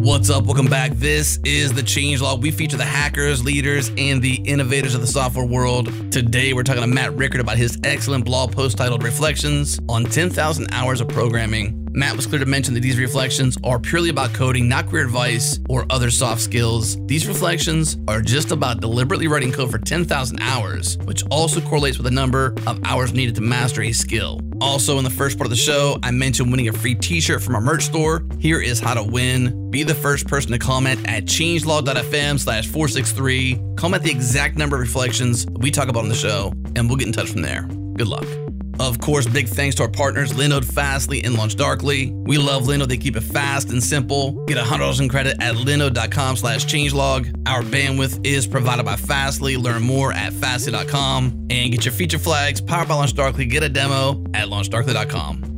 What's up? Welcome back. This is the Changelog. We feature the hackers, leaders, and the innovators of the software world. Today, we're talking to Matt Rickard about his excellent blog post titled Reflections on 10,000 Hours of Programming. Matt was clear to mention that these reflections are purely about coding, not career advice or other soft skills. These reflections are just about deliberately writing code for 10,000 hours, which also correlates with the number of hours needed to master a skill. Also, in the first part of the show, I mentioned winning a free t shirt from our merch store. Here is how to win. Be the first person to comment at changelog.fm slash 463. Comment the exact number of reflections we talk about on the show, and we'll get in touch from there. Good luck. Of course, big thanks to our partners, Linode, Fastly, and LaunchDarkly. We love Linode. They keep it fast and simple. Get $100 in credit at linode.com slash changelog. Our bandwidth is provided by Fastly. Learn more at fastly.com. And get your feature flags powered by LaunchDarkly. Get a demo at launchdarkly.com.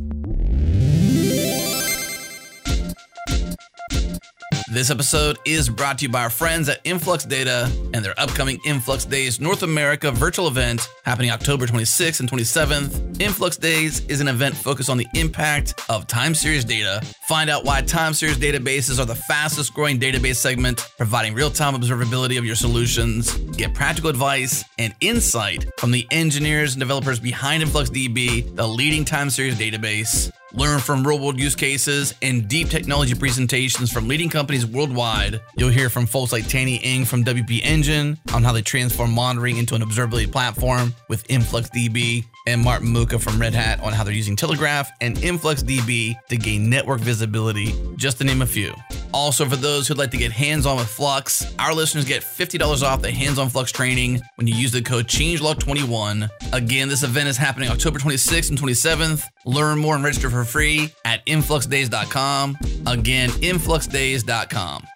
This episode is brought to you by our friends at Influx Data and their upcoming Influx Days North America virtual event happening October 26th and 27th. Influx Days is an event focused on the impact of time series data. Find out why time series databases are the fastest growing database segment, providing real time observability of your solutions. Get practical advice and insight from the engineers and developers behind InfluxDB, the leading time series database. Learn from real world use cases and deep technology presentations from leading companies worldwide. You'll hear from folks like Tanny Ng from WP Engine on how they transform monitoring into an observability platform with InfluxDB, and Martin Muka from Red Hat on how they're using Telegraf and InfluxDB to gain network visibility, just to name a few. Also, for those who'd like to get hands on with Flux, our listeners get $50 off the hands on Flux training when you use the code ChangeLog21. Again, this event is happening October 26th and 27th. Learn more and register for free at influxdays.com. Again, influxdays.com.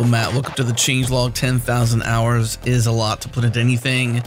Well, Matt, welcome to the changelog. 10,000 hours is a lot to put into anything.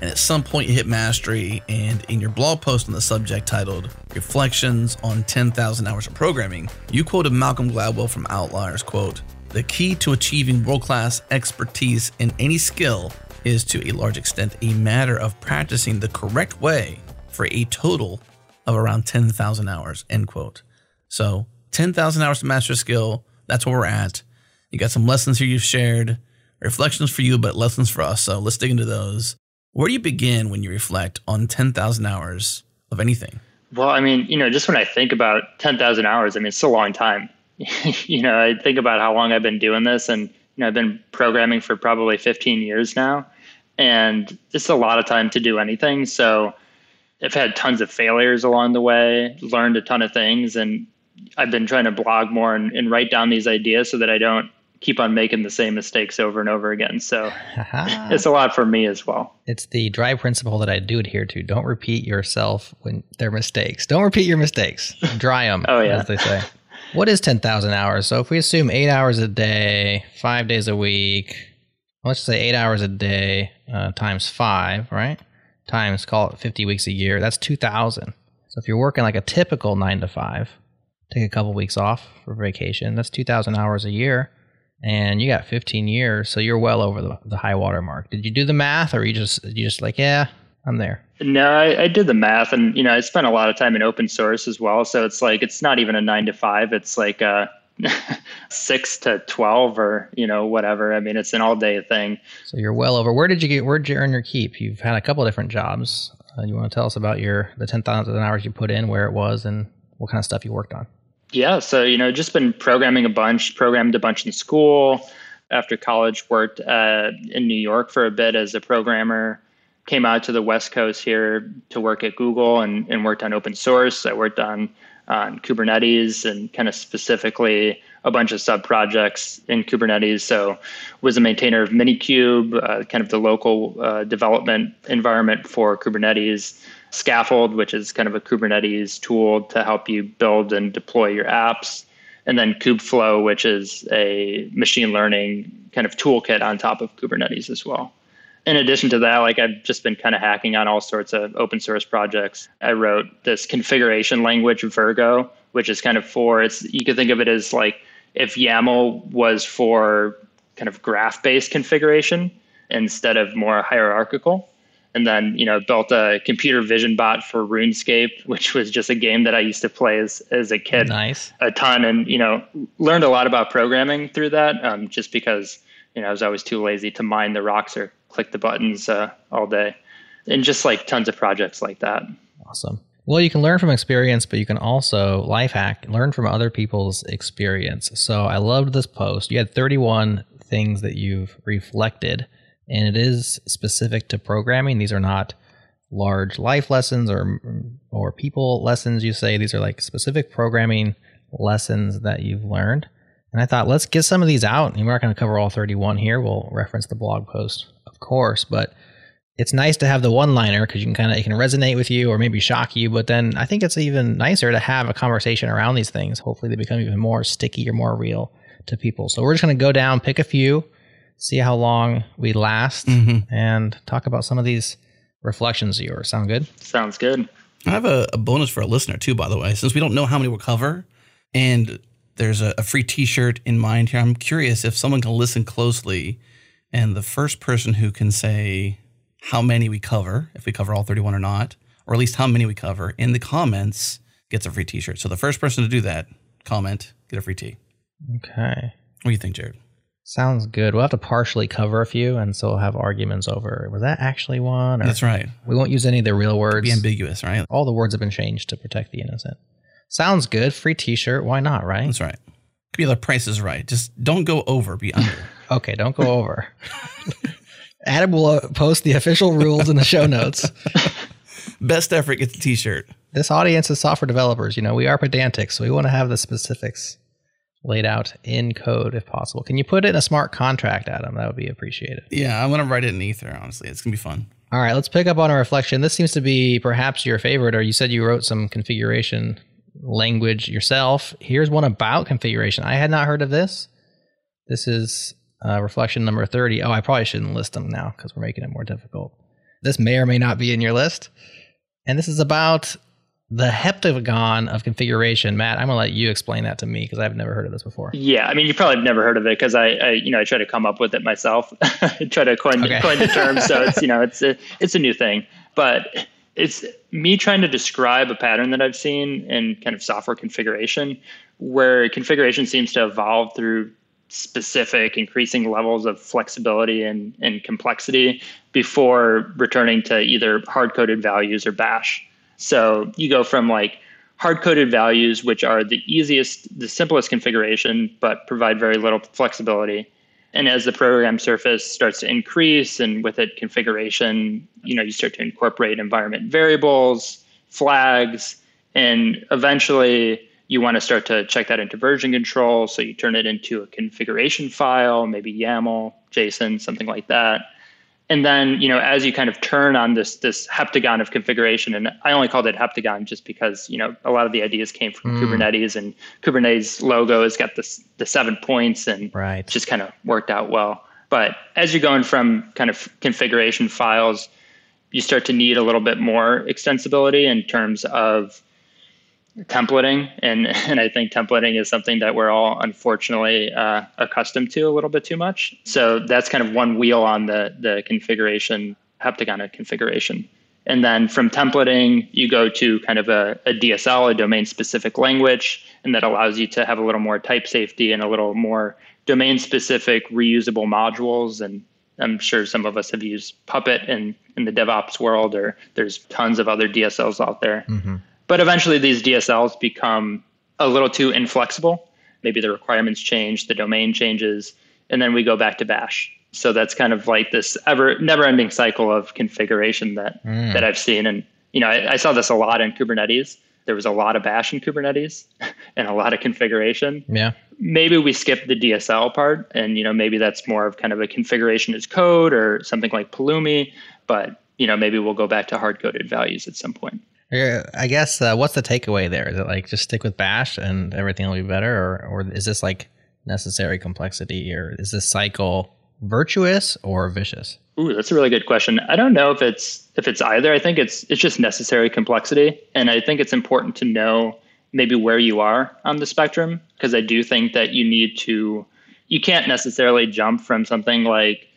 And at some point, you hit mastery. And in your blog post on the subject titled Reflections on 10,000 Hours of Programming, you quoted Malcolm Gladwell from Outliers, quote, The key to achieving world class expertise in any skill is to a large extent a matter of practicing the correct way for a total of around 10,000 hours, end quote. So 10,000 hours to master a skill, that's where we're at. You got some lessons here you've shared, reflections for you, but lessons for us. So let's dig into those. Where do you begin when you reflect on 10,000 hours of anything? Well, I mean, you know, just when I think about 10,000 hours, I mean, it's a long time. you know, I think about how long I've been doing this and, you know, I've been programming for probably 15 years now. And it's a lot of time to do anything. So I've had tons of failures along the way, learned a ton of things. And I've been trying to blog more and, and write down these ideas so that I don't keep on making the same mistakes over and over again. So it's a lot for me as well. It's the drive principle that I do adhere to. Don't repeat yourself when they're mistakes. Don't repeat your mistakes. Dry them, oh, yeah. as they say. What is 10,000 hours? So if we assume eight hours a day, five days a week, let's say eight hours a day uh, times five, right? Times, call it 50 weeks a year. That's 2,000. So if you're working like a typical nine to five, take a couple weeks off for vacation, that's 2,000 hours a year and you got 15 years, so you're well over the, the high water mark. Did you do the math, or you just you just like, yeah, I'm there? No, I, I, did the math, and you know, I spent a lot of time in open source as well. So it's like it's not even a nine to five; it's like a six to twelve, or you know, whatever. I mean, it's an all day thing. So you're well over. Where did you get? Where did you earn your keep? You've had a couple different jobs. Uh, you want to tell us about your the ten thousand hours you put in, where it was, and what kind of stuff you worked on? Yeah, so you know, just been programming a bunch, programmed a bunch in school. After college, worked uh, in New York for a bit as a programmer. Came out to the West Coast here to work at Google and, and worked on open source. I worked on on Kubernetes and kind of specifically a bunch of sub projects in Kubernetes. So, was a maintainer of Minikube, uh, kind of the local uh, development environment for Kubernetes. Skaffold, which is kind of a Kubernetes tool to help you build and deploy your apps. And then Kubeflow, which is a machine learning kind of toolkit on top of Kubernetes as well. in addition to that, like I've just been kind of hacking on all sorts of open source projects. I wrote this configuration language Virgo, which is kind of for it's you could think of it as like if YAML was for kind of graph based configuration instead of more hierarchical. And then, you know, built a computer vision bot for RuneScape, which was just a game that I used to play as, as a kid. Nice. A ton. And, you know, learned a lot about programming through that um, just because, you know, I was always too lazy to mine the rocks or click the buttons uh, all day. And just like tons of projects like that. Awesome. Well, you can learn from experience, but you can also life hack, learn from other people's experience. So I loved this post. You had 31 things that you've reflected and it is specific to programming. These are not large life lessons or or people lessons. You say these are like specific programming lessons that you've learned. And I thought let's get some of these out. And we're not going to cover all 31 here. We'll reference the blog post, of course, but it's nice to have the one liner because you can kind of it can resonate with you or maybe shock you but then i think it's even nicer to have a conversation around these things hopefully they become even more sticky or more real to people so we're just going to go down pick a few see how long we last, mm-hmm. and talk about some of these reflections of yours. Sound good? Sounds good. I have a, a bonus for a listener too, by the way. Since we don't know how many we'll cover, and there's a, a free T-shirt in mind here. I'm curious if someone can listen closely, and the first person who can say how many we cover, if we cover all 31 or not, or at least how many we cover in the comments, gets a free T-shirt. So the first person to do that, comment, get a free T. Okay. What do you think, Jared? Sounds good. We'll have to partially cover a few, and so we'll have arguments over was that actually one? That's right. We won't use any of the real words. Be ambiguous, right? All the words have been changed to protect the innocent. Sounds good. Free T-shirt. Why not? Right. That's right. Could be the price is right. Just don't go over. Be under. okay, don't go over. Adam will uh, post the official rules in the show notes. Best effort gets a T-shirt. This audience is software developers. You know, we are pedantic, so we want to have the specifics laid out in code if possible. Can you put it in a smart contract, Adam? That would be appreciated. Yeah, I want to write it in Ether, honestly. It's going to be fun. All right, let's pick up on a reflection. This seems to be perhaps your favorite, or you said you wrote some configuration language yourself. Here's one about configuration. I had not heard of this. This is uh, reflection number 30. Oh, I probably shouldn't list them now because we're making it more difficult. This may or may not be in your list. And this is about the heptagon of configuration, Matt, I'm gonna let you explain that to me because I've never heard of this before. Yeah, I mean, you probably have never heard of it because I, I, you know, I try to come up with it myself. I try to coin, okay. coin the term, so it's you know, it's a, it's a new thing, but it's me trying to describe a pattern that I've seen in kind of software configuration, where configuration seems to evolve through specific increasing levels of flexibility and, and complexity before returning to either hard coded values or bash so you go from like hard coded values, which are the easiest, the simplest configuration, but provide very little flexibility. And as the program surface starts to increase and with it configuration, you know, you start to incorporate environment variables, flags, and eventually you want to start to check that into version control. So you turn it into a configuration file, maybe YAML, JSON, something like that and then you know as you kind of turn on this this heptagon of configuration and i only called it heptagon just because you know a lot of the ideas came from mm. kubernetes and kubernetes logo has got this the seven points and right. just kind of worked out well but as you're going from kind of configuration files you start to need a little bit more extensibility in terms of templating and and I think templating is something that we're all unfortunately uh, accustomed to a little bit too much. So that's kind of one wheel on the the configuration heptagon of configuration. And then from templating, you go to kind of a, a DSL, a domain specific language, and that allows you to have a little more type safety and a little more domain specific reusable modules. And I'm sure some of us have used Puppet in, in the DevOps world, or there's tons of other DSLs out there. Mm-hmm. But eventually, these DSLs become a little too inflexible. Maybe the requirements change, the domain changes, and then we go back to Bash. So that's kind of like this ever never-ending cycle of configuration that mm. that I've seen. And you know, I, I saw this a lot in Kubernetes. There was a lot of Bash in Kubernetes and a lot of configuration. Yeah. Maybe we skip the DSL part, and you know, maybe that's more of kind of a configuration as code or something like Pulumi. But you know, maybe we'll go back to hard-coded values at some point. I guess uh, what's the takeaway there? Is it like just stick with Bash and everything will be better, or or is this like necessary complexity, or is this cycle virtuous or vicious? Ooh, that's a really good question. I don't know if it's if it's either. I think it's it's just necessary complexity, and I think it's important to know maybe where you are on the spectrum because I do think that you need to you can't necessarily jump from something like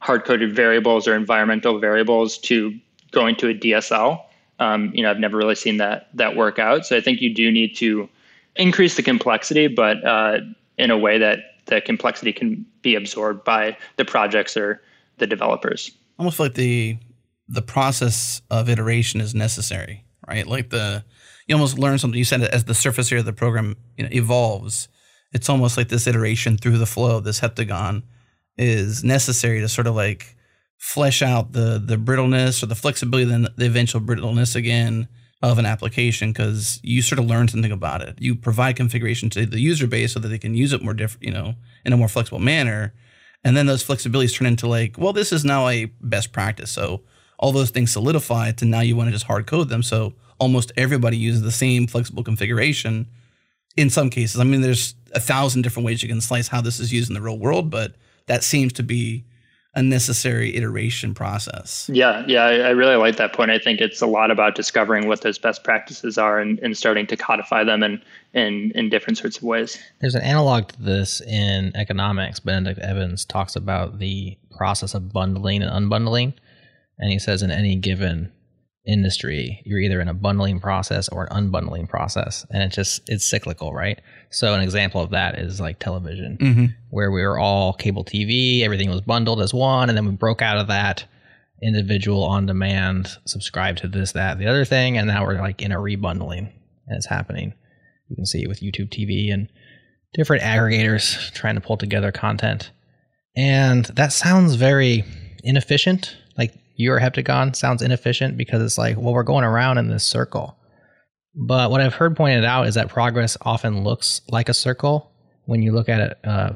hard coded variables or environmental variables to going to a DSL. Um, you know, I've never really seen that that work out. So I think you do need to increase the complexity, but uh, in a way that the complexity can be absorbed by the projects or the developers. Almost like the the process of iteration is necessary, right? Like the you almost learn something. You said it as the surface area of the program you know, evolves, it's almost like this iteration through the flow, this heptagon, is necessary to sort of like flesh out the the brittleness or the flexibility, then the eventual brittleness again of an application because you sort of learn something about it. You provide configuration to the user base so that they can use it more different, you know, in a more flexible manner. And then those flexibilities turn into like, well, this is now a best practice. So all those things solidify to now you want to just hard code them. So almost everybody uses the same flexible configuration in some cases. I mean, there's a thousand different ways you can slice how this is used in the real world, but that seems to be a necessary iteration process. Yeah, yeah, I, I, really like that point. I think it's a lot about discovering what those best practices are and, and starting to codify them in, in in different sorts of ways. There's an analog to this in economics. Benedict Evans talks about the process of bundling and unbundling, and he says in any given industry, you're either in a bundling process or an unbundling process, and it's just it's cyclical, right? So an example of that is like television, mm-hmm. where we were all cable TV, everything was bundled as one, and then we broke out of that individual on demand, subscribe to this, that, the other thing, and now we're like in a rebundling, and it's happening. You can see it with YouTube TV and different aggregators trying to pull together content, and that sounds very inefficient. Your heptagon sounds inefficient because it's like, well, we're going around in this circle. But what I've heard pointed out is that progress often looks like a circle when you look at it uh,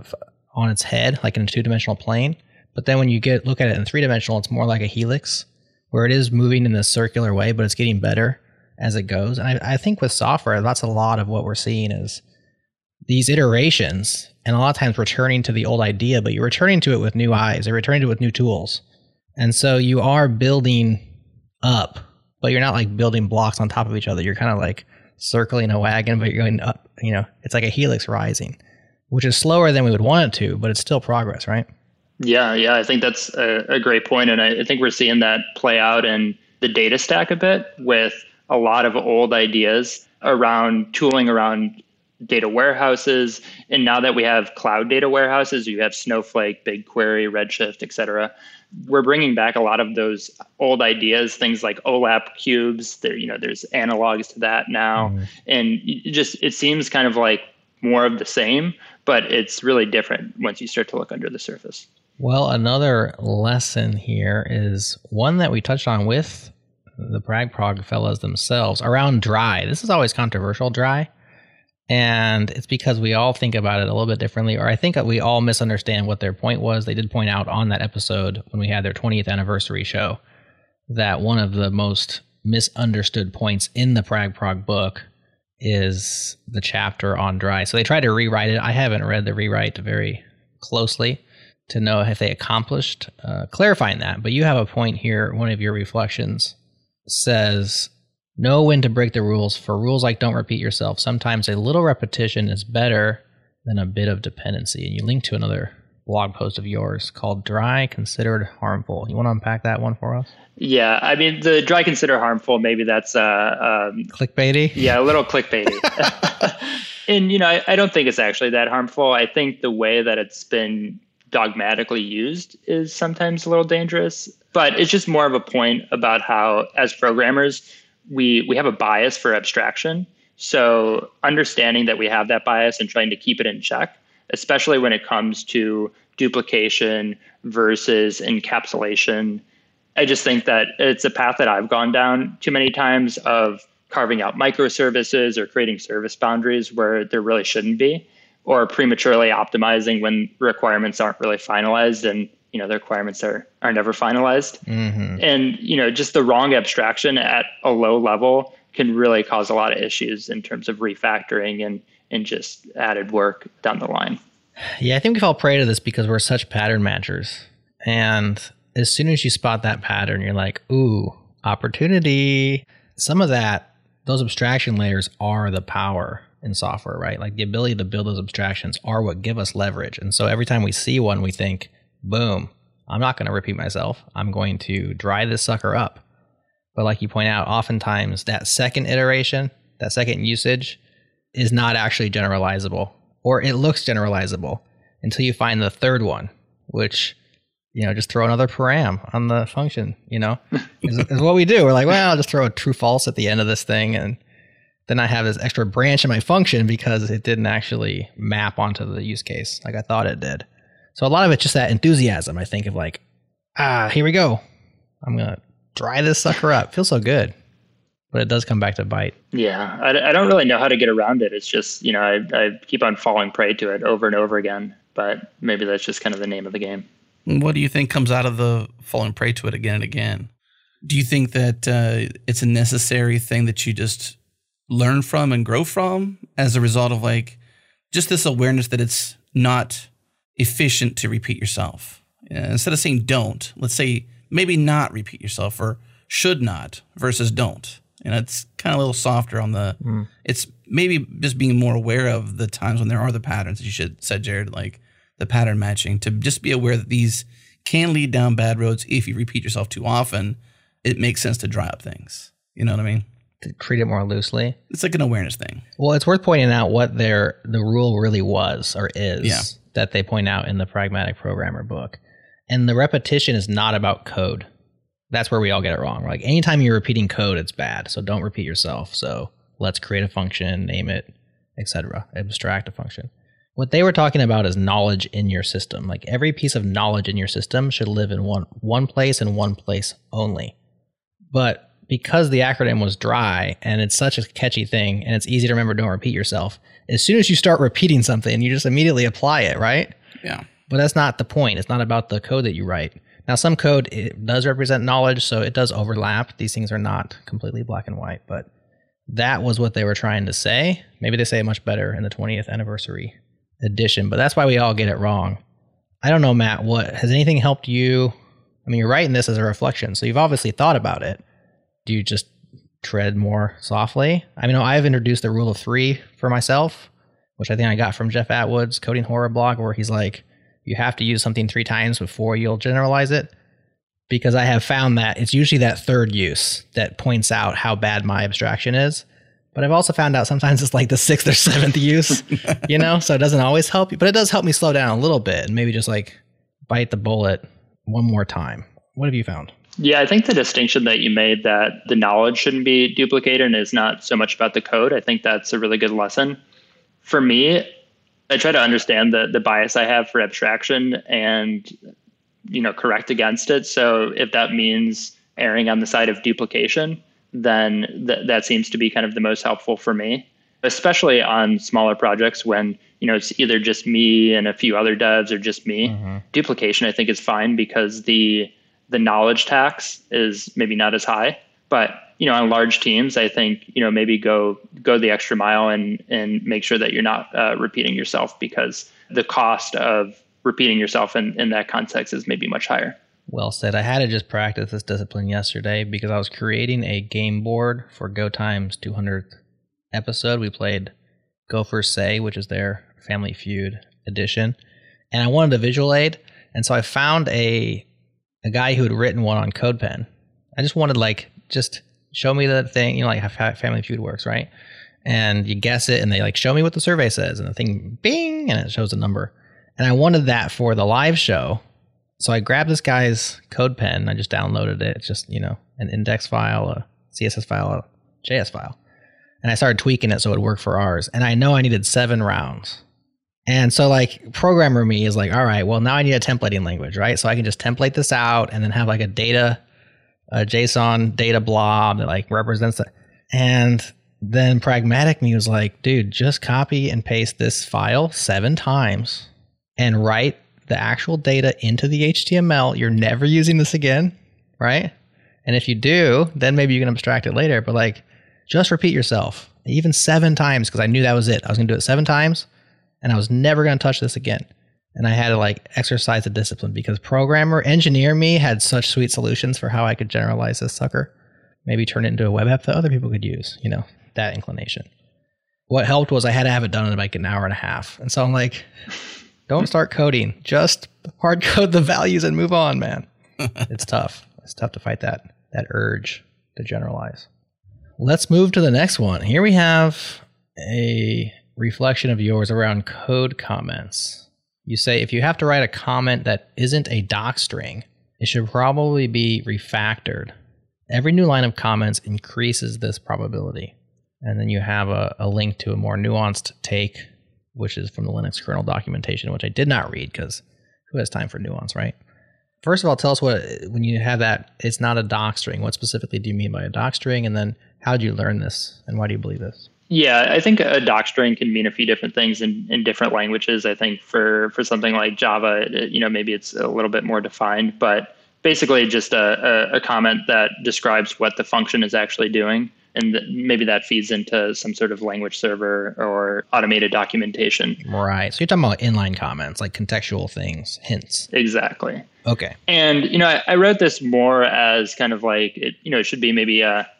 on its head, like in a two dimensional plane. But then when you get look at it in three dimensional, it's more like a helix, where it is moving in this circular way, but it's getting better as it goes. And I, I think with software, that's a lot of what we're seeing is these iterations, and a lot of times returning to the old idea, but you're returning to it with new eyes, or returning to it with new tools. And so you are building up, but you're not like building blocks on top of each other. You're kind of like circling a wagon, but you're going up, you know, it's like a helix rising, which is slower than we would want it to, but it's still progress, right? Yeah, yeah, I think that's a, a great point, and I, I think we're seeing that play out in the data stack a bit with a lot of old ideas around tooling around data warehouses. And now that we have cloud data warehouses, you have Snowflake, BigQuery, Redshift, et cetera we're bringing back a lot of those old ideas, things like OLAP cubes. There, you know, there's analogs to that now, mm-hmm. and just it seems kind of like more of the same, but it's really different once you start to look under the surface. Well, another lesson here is one that we touched on with the Prag Prog fellows themselves around dry. This is always controversial, dry. And it's because we all think about it a little bit differently, or I think that we all misunderstand what their point was. They did point out on that episode when we had their 20th anniversary show that one of the most misunderstood points in the Prag Prog book is the chapter on dry. So they tried to rewrite it. I haven't read the rewrite very closely to know if they accomplished uh, clarifying that. But you have a point here. One of your reflections says Know when to break the rules, for rules like don't repeat yourself. Sometimes a little repetition is better than a bit of dependency. And you link to another blog post of yours called Dry Considered Harmful. You want to unpack that one for us? Yeah, I mean, the dry consider harmful, maybe that's uh, um, clickbaity. Yeah, a little clickbaity. and, you know, I, I don't think it's actually that harmful. I think the way that it's been dogmatically used is sometimes a little dangerous. But it's just more of a point about how, as programmers, we we have a bias for abstraction. So understanding that we have that bias and trying to keep it in check, especially when it comes to duplication versus encapsulation. I just think that it's a path that I've gone down too many times of carving out microservices or creating service boundaries where there really shouldn't be, or prematurely optimizing when requirements aren't really finalized and you know the requirements are are never finalized mm-hmm. and you know just the wrong abstraction at a low level can really cause a lot of issues in terms of refactoring and and just added work down the line yeah i think we fall prey to this because we're such pattern matchers and as soon as you spot that pattern, you're like, ooh, opportunity. Some of that, those abstraction layers are the power in software, right? Like the ability to build those abstractions are what give us leverage. And so every time we see one, we think, boom, I'm not going to repeat myself. I'm going to dry this sucker up. But like you point out, oftentimes that second iteration, that second usage is not actually generalizable, or it looks generalizable until you find the third one, which you know, just throw another param on the function, you know, is, is, what we do. We're like, well, I'll just throw a true false at the end of this thing. And then I have this extra branch in my function because it didn't actually map onto the use case like I thought it did. So a lot of it's just that enthusiasm, I think, of like, ah, here we go. I'm going to dry this sucker up. Feels so good. But it does come back to bite. Yeah. I, I don't really know how to get around it. It's just, you know, I, I keep on falling prey to it over and over again. But maybe that's just kind of the name of the game. What do you think comes out of the falling prey to it again and again? Do you think that uh, it's a necessary thing that you just learn from and grow from as a result of like just this awareness that it's not efficient to repeat yourself? instead of saying don't, let's say maybe not repeat yourself or should not versus don't. And it's kind of a little softer on the. Mm. It's maybe just being more aware of the times when there are the patterns that you should said, Jared. Like the pattern matching, to just be aware that these can lead down bad roads if you repeat yourself too often. It makes sense to dry up things. You know what I mean? To treat it more loosely. It's like an awareness thing. Well, it's worth pointing out what their the rule really was or is yeah. That they point out in the pragmatic programmer book. And the repetition is not about code. That's where we all get it wrong. Like anytime you're repeating code, it's bad. So don't repeat yourself. So let's create a function, name it, etc. Abstract a function. What they were talking about is knowledge in your system. Like every piece of knowledge in your system should live in one one place and one place only. But because the acronym was dry and it's such a catchy thing and it's easy to remember, don't repeat yourself. As soon as you start repeating something, you just immediately apply it, right? Yeah. But that's not the point. It's not about the code that you write. Now, some code it does represent knowledge, so it does overlap. These things are not completely black and white, but that was what they were trying to say. Maybe they say it much better in the 20th anniversary edition, but that's why we all get it wrong. I don't know, Matt, what has anything helped you? I mean, you're writing this as a reflection, so you've obviously thought about it. Do you just tread more softly? I mean, I've introduced the rule of three for myself, which I think I got from Jeff Atwood's Coding Horror blog, where he's like, you have to use something three times before you'll generalize it. Because I have found that it's usually that third use that points out how bad my abstraction is. But I've also found out sometimes it's like the sixth or seventh use, you know, so it doesn't always help you, but it does help me slow down a little bit and maybe just like bite the bullet one more time. What have you found? Yeah, I think the distinction that you made that the knowledge shouldn't be duplicated and is not so much about the code, I think that's a really good lesson. For me, I try to understand the the bias I have for abstraction and you know correct against it. So if that means erring on the side of duplication, then th- that seems to be kind of the most helpful for me, especially on smaller projects when you know it's either just me and a few other devs or just me. Mm-hmm. Duplication, I think, is fine because the the knowledge tax is maybe not as high, but you know on large teams i think you know maybe go go the extra mile and and make sure that you're not uh, repeating yourself because the cost of repeating yourself in in that context is maybe much higher well said. I had to just practice this discipline yesterday because I was creating a game board for Go Time's 200th episode. We played Gophers Say, which is their Family Feud edition, and I wanted a visual aid, and so I found a a guy who had written one on CodePen. I just wanted like just show me the thing, you know, like how Family Feud works, right? And you guess it, and they like show me what the survey says, and the thing bing, and it shows a number. And I wanted that for the live show so I grabbed this guy's CodePen. I just downloaded it. It's just, you know, an index file, a CSS file, a JS file. And I started tweaking it so it would work for ours. And I know I needed seven rounds. And so, like, programmer me is like, all right, well, now I need a templating language, right? So I can just template this out and then have like a data, a JSON data blob that like represents it. And then pragmatic me was like, dude, just copy and paste this file seven times and write the actual data into the HTML. You're never using this again, right? And if you do, then maybe you can abstract it later. But like, just repeat yourself, even seven times, because I knew that was it. I was to do it seven times, and I was never going to touch this again. and I had to like exercise the discipline because programmer engineer me had such sweet solutions for how I could generalize this sucker. Maybe turn it into a web app that other people could use. You know that inclination. What helped was I had to have it done in like an hour and a half, and so I'm like, don't start coding. Just hard code the values and move on, man. it's tough. It's tough to fight that that urge to generalize. Let's move to the next one. Here we have a reflection of yours around code comments. You say if you have to write a comment that isn't a doc string, it should probably be refactored. Every new line of comments increases this probability. And then you have a, a link to a more nuanced take, which is from the Linux kernel documentation, which I did not read because who has time for nuance, right? First of all, tell us what when you have that. It's not a doc string. What specifically do you mean by a doc string? And then how did you learn this, and why do you believe this? Yeah, I think a doc string can mean a few different things in, in different languages. I think for for something like Java, it, you know, maybe it's a little bit more defined, but basically just a, a, a comment that describes what the function is actually doing and th- maybe that feeds into some sort of language server or automated documentation. Right. So you're talking about inline comments, like contextual things, hints. Exactly. Okay. And you know, I, I wrote this more as kind of like it. You know, it should be maybe a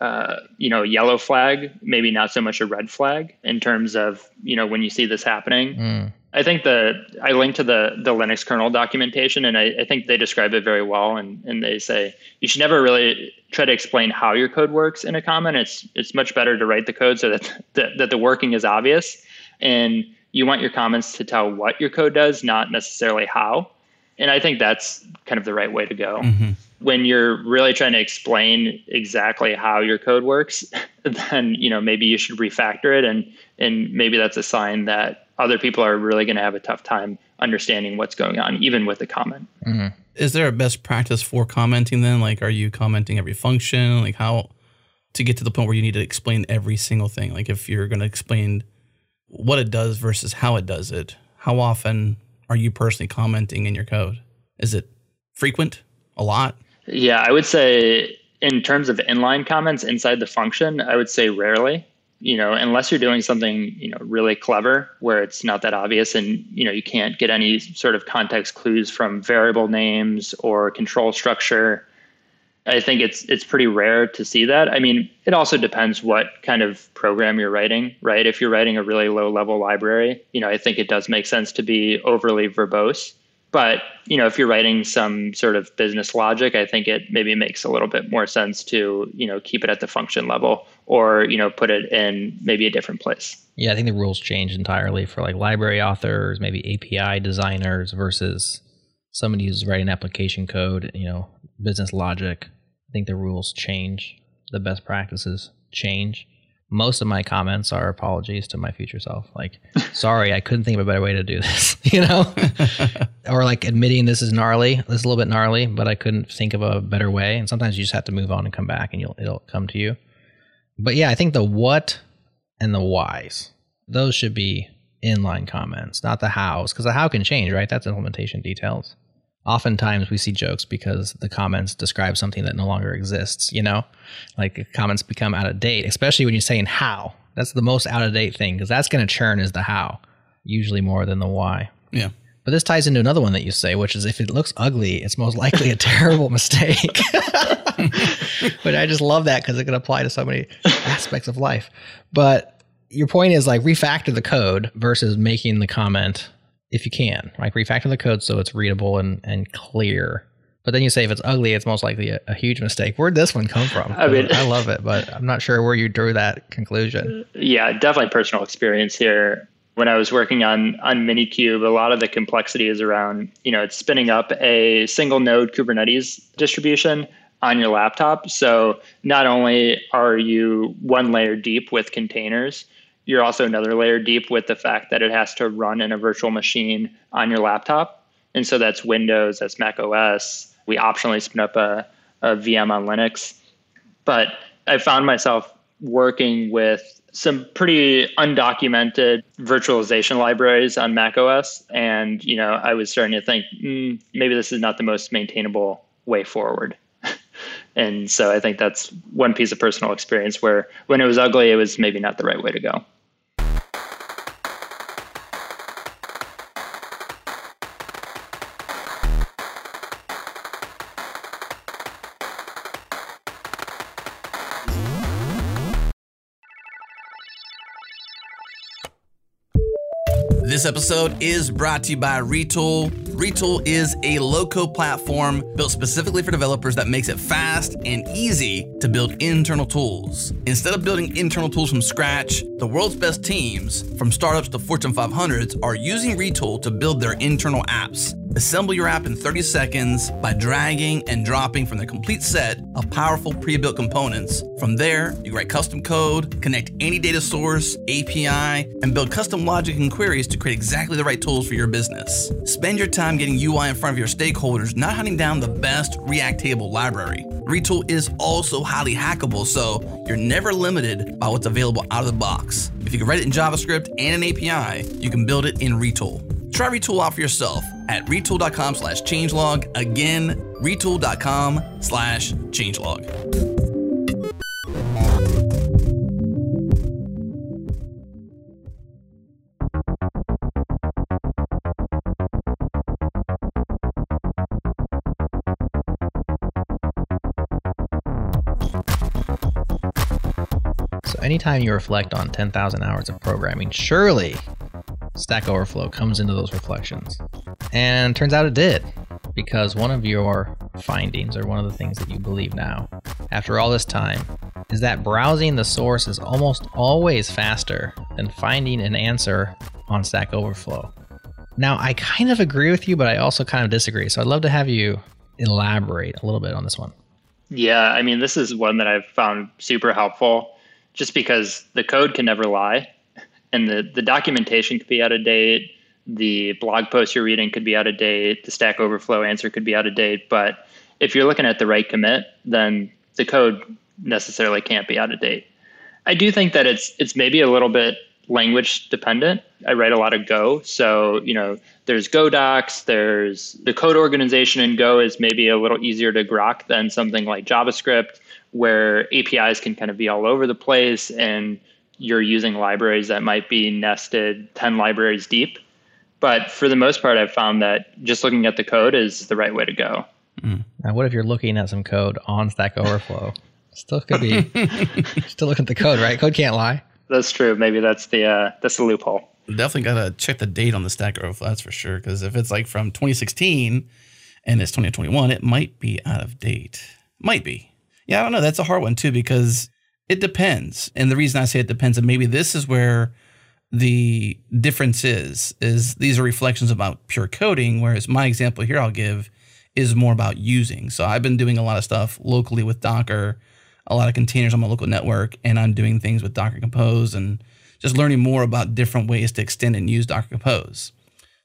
uh, you know, yellow flag, maybe not so much a red flag in terms of, you know, when you see this happening. Mm. I think the I linked to the the Linux kernel documentation, and I, I, think they describe it very well. And and they say you should never really try to explain how your code works in a comment. It's it's much better to write the code so that that, that the working is obvious, and you want your comments to tell what your code does, not necessarily how. And I think that's kind of the right way to go. Mm-hmm. When you're really trying to explain exactly how your code works, then you know maybe you should refactor it, and and maybe that's a sign that other people are really going to have a tough time understanding what's going on, even with a comment. Mm-hmm. Is there a best practice for commenting then? Like, are you commenting every function? Like, how to get to the point where you need to explain every single thing? Like, if you're going to explain what it does versus how it does it, how often are you personally commenting in your code? Is it frequent? A lot? Yeah, I would say in terms of inline comments inside the function, I would say rarely you know, unless you're doing something, you know, really clever where it's not that obvious and, you know, you can't get any sort of context clues from variable names or control structure. I think it's it's pretty rare to see that. I mean, it also depends what kind of program you're writing, right? If you're writing a really low level library, you know, I think it does make sense to be overly verbose. But you know, if you're writing some sort of business logic, I think it maybe makes a little bit more sense to you know keep it at the function level, or you know put it in maybe a different place. Yeah, I think the rules changed entirely for like library authors, maybe API designers versus somebody who's writing application code. You know, business logic. I think the rules change, the best practices change most of my comments are apologies to my future self. Like, sorry, I couldn't think of a better way to do this, you know? or like admitting this is gnarly, this is a little bit gnarly, but I couldn't think of a better way. And sometimes you just have to move on and come back and you'll, it'll come to you. But yeah, I think the what and the whys, those should be inline comments, not the hows, because the how can change, right? That's implementation details oftentimes we see jokes because the comments describe something that no longer exists, you know? Like comments become out of date, especially when you're saying how. That's the most out of date thing because that's going to churn is the how, usually more than the why. Yeah. But this ties into another one that you say, which is if it looks ugly, it's most likely a terrible mistake. but I just love that because it can apply to so many aspects of life. But your point is like refactor the code versus making the comment if you can, like refactor the code so it's readable and, and clear. But then you say if it's ugly, it's most likely a, a huge mistake. Where'd this one come from? I mean, I love it, but I'm not sure where you drew that conclusion. Yeah, definitely personal experience here. When I was working on on Minikube, a lot of the complexity is around, you know, it's spinning up a single node Kubernetes distribution on your laptop. So not only are you one layer deep with containers, you're also another layer deep with the fact that it has to run in a virtual machine on your laptop. And so that's Windows, that's Mac OS. We optionally spin up a, a VM on Linux. But I found myself working with some pretty undocumented virtualization libraries on Mac OS. And, you know, I was starting to think, mm, maybe this is not the most maintainable way forward. and so I think that's one piece of personal experience where when it was ugly, it was maybe not the right way to go. This episode is brought to you by Retool. Retool is a low-code platform built specifically for developers that makes it fast and easy to build internal tools. Instead of building internal tools from scratch, the world's best teams, from startups to Fortune 500s, are using Retool to build their internal apps. Assemble your app in 30 seconds by dragging and dropping from the complete set of powerful pre-built components. From there, you write custom code, connect any data source, API, and build custom logic and queries to create exactly the right tools for your business. Spend your time getting UI in front of your stakeholders, not hunting down the best React table library. Retool is also highly hackable, so you're never limited by what's available out of the box. If you can write it in JavaScript and an API, you can build it in Retool. Try Retool out for yourself at retool.com slash changelog. Again, retool.com slash changelog. So anytime you reflect on 10,000 hours of programming, surely Stack Overflow comes into those reflections. And turns out it did, because one of your findings, or one of the things that you believe now, after all this time, is that browsing the source is almost always faster than finding an answer on Stack Overflow. Now, I kind of agree with you, but I also kind of disagree. So I'd love to have you elaborate a little bit on this one. Yeah, I mean, this is one that I've found super helpful just because the code can never lie and the, the documentation could be out of date. The blog post you're reading could be out of date. The stack overflow answer could be out of date. But if you're looking at the right commit then the code necessarily can't be out of date. I do think that it's it's maybe a little bit language dependent. I write a lot of go. So you know there's go docs there's the code organization in go is maybe a little easier to grok than something like javascript where apis can kind of be all over the place. And you're using libraries that might be nested 10 libraries deep. But for the most part, I've found that just looking at the code is the right way to go. Mm. Now, what if you're looking at some code on Stack Overflow? still could be still looking at the code, right? Code can't lie. That's true. Maybe that's the uh, that's the loophole. Definitely gotta check the date on the Stack Overflow. That's for sure. Because if it's like from 2016 and it's 2021, it might be out of date. Might be. Yeah, I don't know. That's a hard one too because it depends. And the reason I say it depends, and maybe this is where the difference is, is these are reflections about pure coding, whereas my example here I'll give is more about using. So I've been doing a lot of stuff locally with Docker, a lot of containers on my local network, and I'm doing things with Docker Compose and just learning more about different ways to extend and use Docker Compose.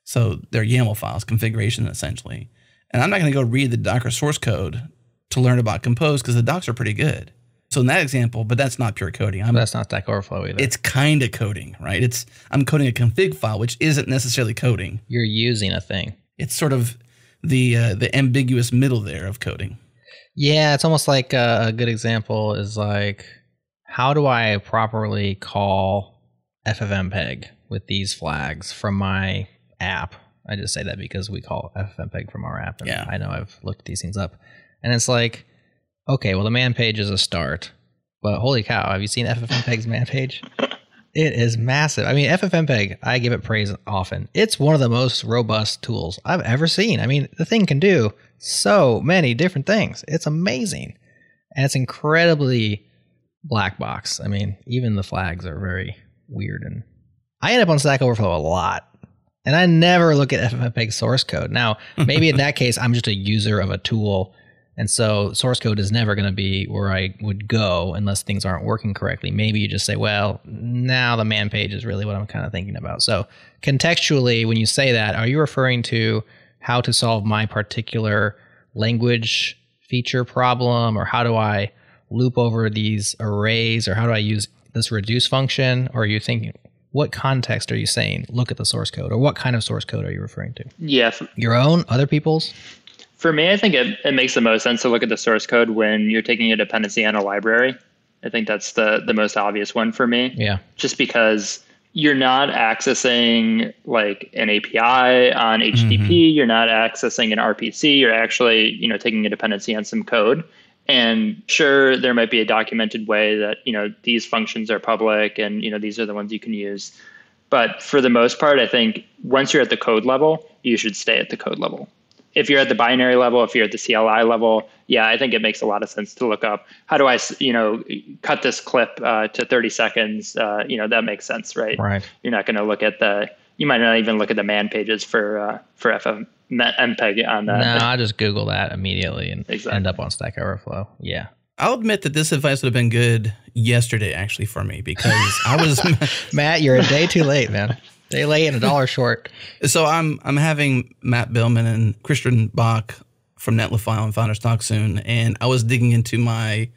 So they're YAML files, configuration essentially. And I'm not going to go read the Docker source code to learn about Compose because the docs are pretty good. So in that example, but that's not pure coding. I'm, that's not Stack Overflow either. It's kind of coding, right? It's I'm coding a config file, which isn't necessarily coding. You're using a thing. It's sort of the uh, the ambiguous middle there of coding. Yeah, it's almost like a, a good example is like how do I properly call FFmpeg with these flags from my app? I just say that because we call FFmpeg from our app, and yeah. I know I've looked these things up, and it's like okay, well, the man page is a start, but holy cow, have you seen FFmpeg's man page? It is massive. I mean, FFmpeg, I give it praise often. It's one of the most robust tools I've ever seen. I mean, the thing can do so many different things. It's amazing. And it's incredibly black box. I mean, even the flags are very weird. And I end up on Stack Overflow a lot. And I never look at FFmpeg source code. Now, maybe in that case, I'm just a user of a tool and so source code is never going to be where I would go unless things aren't working correctly. Maybe you just say, well, now the man page is really what I'm kind of thinking about. So contextually, when you say that, are you referring to how to solve my particular language feature problem or how do I loop over these arrays or how do I use this reduce function? Or are you thinking, what context are you saying? Look at the source code or what kind of source code are you referring to? Yes. Your own, other people's? For me, I think it, it makes the most sense to look at the source code when you're taking a dependency on a library. I think that's the the most obvious one for me. Yeah. Just because you're not accessing like an API on HTTP, mm-hmm. you're not accessing an RPC, you're actually, you know, taking a dependency on some code. And sure, there might be a documented way that, you know, these functions are public and, you know, these are the ones you can use. But for the most part, I think once you're at the code level, you should stay at the code level. If you're at the binary level, if you're at the CLI level, yeah, I think it makes a lot of sense to look up how do I, you know, cut this clip uh, to 30 seconds. Uh, you know, that makes sense, right? Right. You're not going to look at the, you might not even look at the man pages for uh, for FM MPEG on that. No, I just Google that immediately and exactly. end up on Stack Overflow. Yeah. I'll admit that this advice would have been good yesterday, actually, for me because I was Matt. You're a day too late, man. Day lay in a dollar short. So I'm I'm having Matt Biilmann and Christian Bach from Netlify on Founders Talk soon, and I was digging into my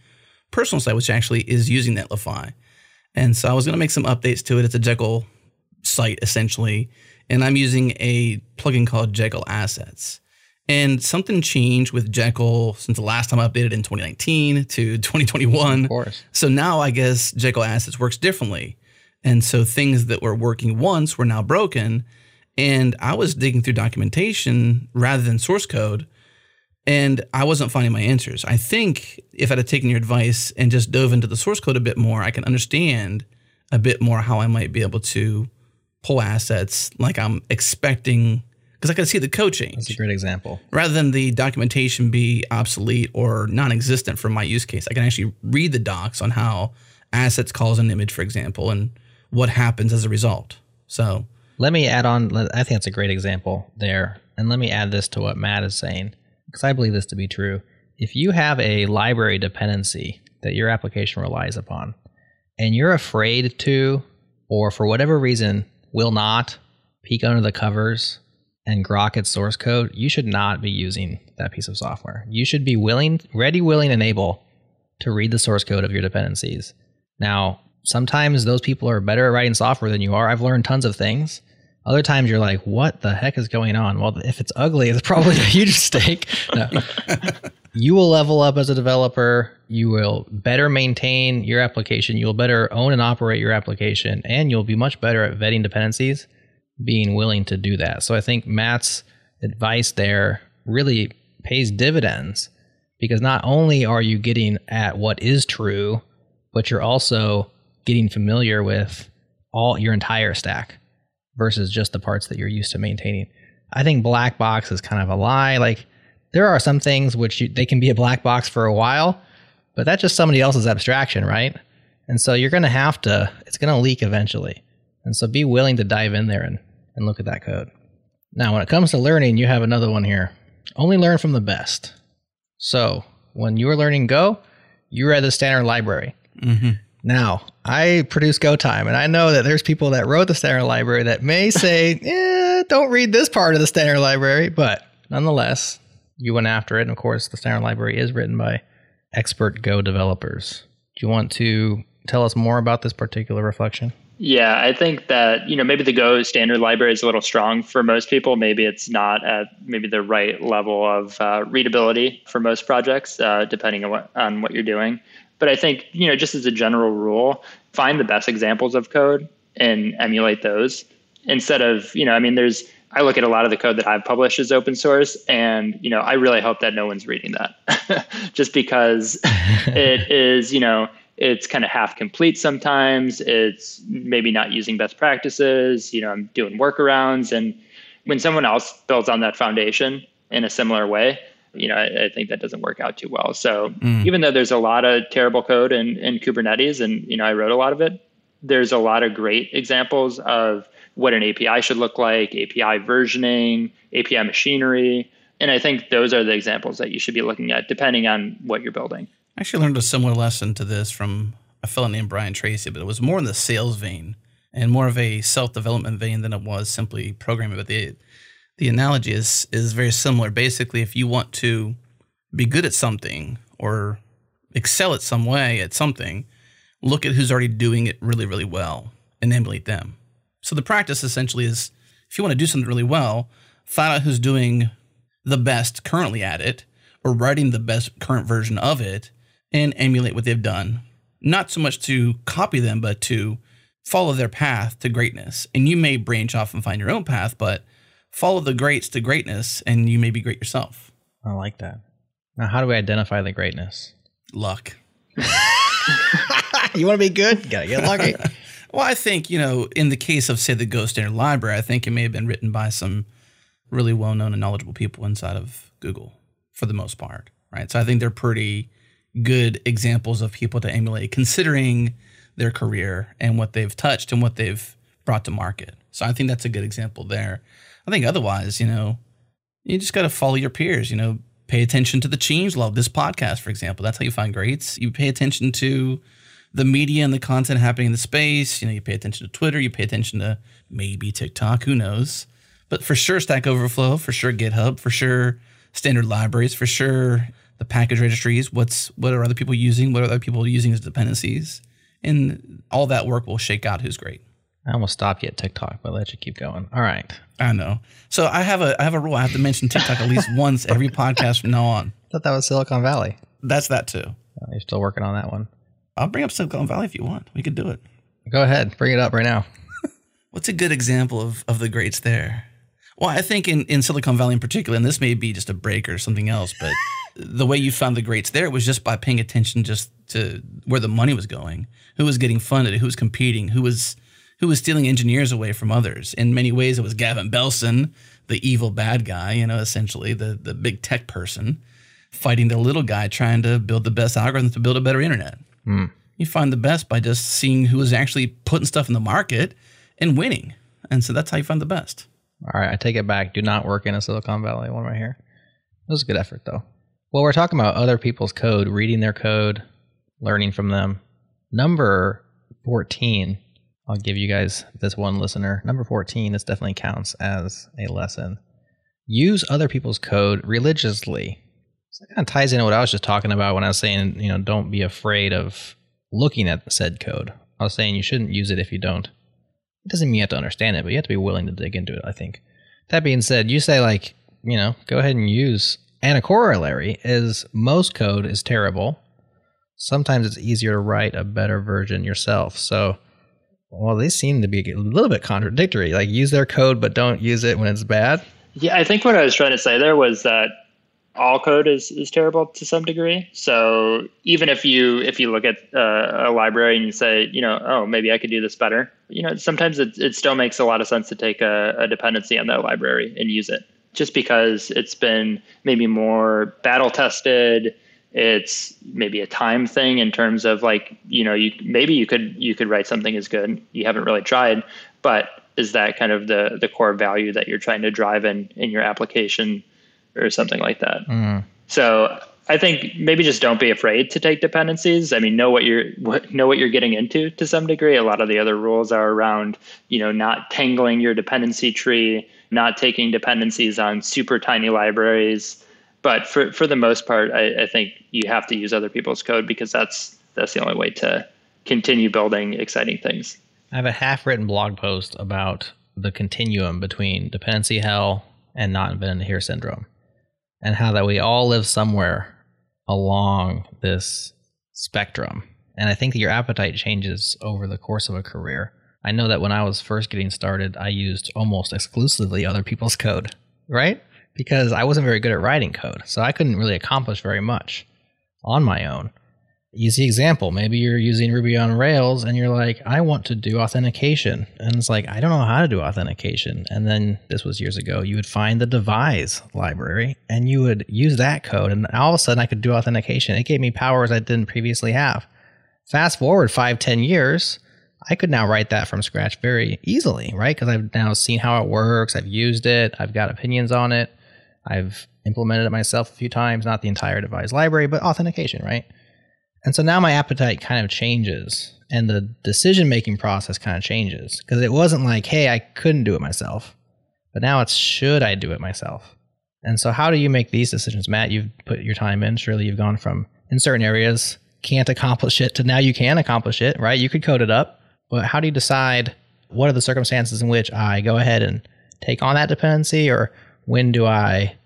personal site, which actually is using Netlify, and so I was going to make some updates to it. It's a Jekyll site essentially, and I'm using a plugin called Jekyll Assets. And something changed with Jekyll since the last time I updated in 2019 to 2021. Of course. So now I guess Jekyll Assets works differently. And so things that were working once were now broken. And I was digging through documentation rather than source code, and I wasn't finding my answers. I think if I'd have taken your advice and just dove into the source code a bit more, I can understand a bit more how I might be able to pull assets like I'm expecting because I can see the code change. That's a great example. Rather than the documentation be obsolete or non-existent for my use case, I can actually read the docs on how assets calls an image, for example, and what happens as a result. So let me add on. I think that's a great example there, and let me add this to what Matt is saying because I believe this to be true. If you have a library dependency that your application relies upon, and you're afraid to, or for whatever reason, will not peek under the covers and grok its source code, you should not be using that piece of software. You should be willing, ready, willing, and able to read the source code of your dependencies. Now, sometimes those people are better at writing software than you are. I've learned tons of things. Other times you're like, what the heck is going on? Well, if it's ugly, it's probably a huge mistake. No. you will level up as a developer. You will better maintain your application. You'll better own and operate your application, and you'll be much better at vetting dependencies, being willing to do that. So I think Matt's advice there really pays dividends because not only are you getting at what is true, but you're also getting familiar with all your entire stack versus just the parts that you're used to maintaining. I think black box is kind of a lie. Like there are some things which you, they can be a black box for a while, but that's just somebody else's abstraction, right? And so you're going to have to, it's going to leak eventually. And so be willing to dive in there and, and look at that code. Now, when it comes to learning, you have another one here. Only learn from the best. So when you were learning Go, you read the standard library. Mm-hmm. Now, I produce Go Time, and I know that there's people that wrote the standard library that may say, eh, don't read this part of the standard library, but nonetheless, you went after it. And of course, the standard library is written by expert Go developers. Do you want to tell us more about this particular reflection? Yeah, I think that you know maybe the Go standard library is a little strong for most people. Maybe it's not at maybe the right level of uh, readability for most projects, uh, depending on what on what you're doing. But I think you know just as a general rule, find the best examples of code and emulate those instead of you know I mean there's I look at a lot of the code that I've published as open source, and you know, I really hope that no one's reading that, just because it is, you know, it's kind of half complete sometimes. It's maybe not using best practices. You know, I'm doing workarounds, and when someone else builds on that foundation in a similar way, you know, I, I think that doesn't work out too well. So mm. even though there's a lot of terrible code in, in Kubernetes, and you know, I wrote a lot of it, there's a lot of great examples of what an API should look like, API versioning, API machinery. And I think those are the examples that you should be looking at depending on what you're building. I actually learned a similar lesson to this from a fellow named Brian Tracy, but it was more in the sales vein and more of a self development vein than it was simply programming. But the the analogy is is very similar. Basically, if you want to be good at something or excel at some way at something, look at who's already doing it really, really well and emulate them. So the practice essentially is if you want to do something really well, find out who's doing the best currently at it or writing the best current version of it and emulate what they've done. Not so much to copy them, but to follow their path to greatness. And you may branch off and find your own path, but follow the greats to greatness and you may be great yourself. I like that. Now, how do we identify the greatness? Luck. you want to be good? You gotta get lucky. Well, I think, you know, in the case of, say, the Go Standard Library, I think it may have been written by some really well known and knowledgeable people inside of Google for the most part, right? So I think they're pretty good examples of people to emulate, considering their career and what they've touched and what they've brought to market. So I think that's a good example there. I think otherwise, you know, you just got to follow your peers, you know, pay attention to the Changelog, this podcast, for example. That's how you find greats. You pay attention to the media and the content happening in the space. You know, you pay attention to Twitter, you pay attention to maybe TikTok, who knows. But for sure, Stack Overflow, for sure, GitHub, for sure, standard libraries, for sure, the package registries. What's what are other people using? What are other people using as dependencies? And all that work will shake out who's great. I almost stopped you at TikTok, but I'll let you keep going. All right. I know. So I have a I have a rule. I have to mention TikTok at least once every podcast from now on. I thought that was Silicon Valley. That's that too. Oh, you're still working on that one. I'll bring up Silicon Valley if you want. We could do it. Go ahead, bring it up right now. What's a good example of of the greats there? Well, I think in, in Silicon Valley in particular, and this may be just a break or something else, but the way you found the greats there was just by paying attention just to where the money was going, who was getting funded, who was competing, who was who was stealing engineers away from others. In many ways, it was Gavin Belson, the evil bad guy, you know, essentially the the big tech person, fighting the little guy trying to build the best algorithms to build a better internet. Mm. You find the best by just seeing who is actually putting stuff in the market and winning. And so that's how you find the best. All right, I take it back. Do not work in a Silicon Valley one right here. It was a good effort though. Well, we're talking about other people's code, reading their code, learning from them. Number 14, I'll give you guys this one listener. Number 14, this definitely counts as a lesson. Use other people's code religiously. So that kind of ties into what I was just talking about when I was saying, you know, don't be afraid of looking at said code. I was saying you shouldn't use it if you don't it doesn't mean you have to understand it, but you have to be willing to dig into it, I think. That being said, you say like, you know, go ahead and use and a corollary is most code is terrible. Sometimes it's easier to write a better version yourself. So well, they seem to be a little bit contradictory. Like use their code but don't use it when it's bad. Yeah, I think what I was trying to say there was that all code is, is terrible to some degree. So even if you if you look at uh, a library and you say, you know, oh, maybe I could do this better, you know, sometimes it, it still makes a lot of sense to take a, a dependency on that library and use it just because it's been maybe more battle tested it's maybe a time thing in terms of like you know you maybe you could you could write something as good you haven't really tried but is that kind of the the core value that you're trying to drive in in your application or something like that. Mm. So I think maybe just don't be afraid to take dependencies. I mean, know what you're what, know what you're getting into to some degree. A lot of the other rules are around, you know, not tangling your dependency tree, not taking dependencies on super tiny libraries. But for for the most part, I, I think you have to use other people's code because that's that's the only way to continue building exciting things. I have a half-written blog post about the continuum between dependency hell and not invented here syndrome and how that we all live somewhere along this spectrum. And I think that your appetite changes over the course of a career. I know that when I was first getting started, I used almost exclusively other people's code, right? Because I wasn't very good at writing code. So I couldn't really accomplish very much on my own. Easy example maybe you're using ruby on rails and you're like i want to do authentication. And it's like i don't know how to do authentication. And then this was years ago you would find the devise library and you would use that code and all of a sudden i could do authentication. It gave me powers i didn't previously have. Fast forward five ten years i could now write that from scratch very easily right? Because i've now seen how it works i've used it i've got opinions on it i've implemented it myself a few times not the entire devise library but authentication right and so now my appetite kind of changes and the decision making process kind of changes because it wasn't like, hey, I couldn't do it myself. But now it's, should I do it myself? And so, how do you make these decisions, Matt? You've put your time in. Surely you've gone from in certain areas can't accomplish it to now you can accomplish it, right? You could code it up. But how do you decide what are the circumstances in which I go ahead and take on that dependency, or when do I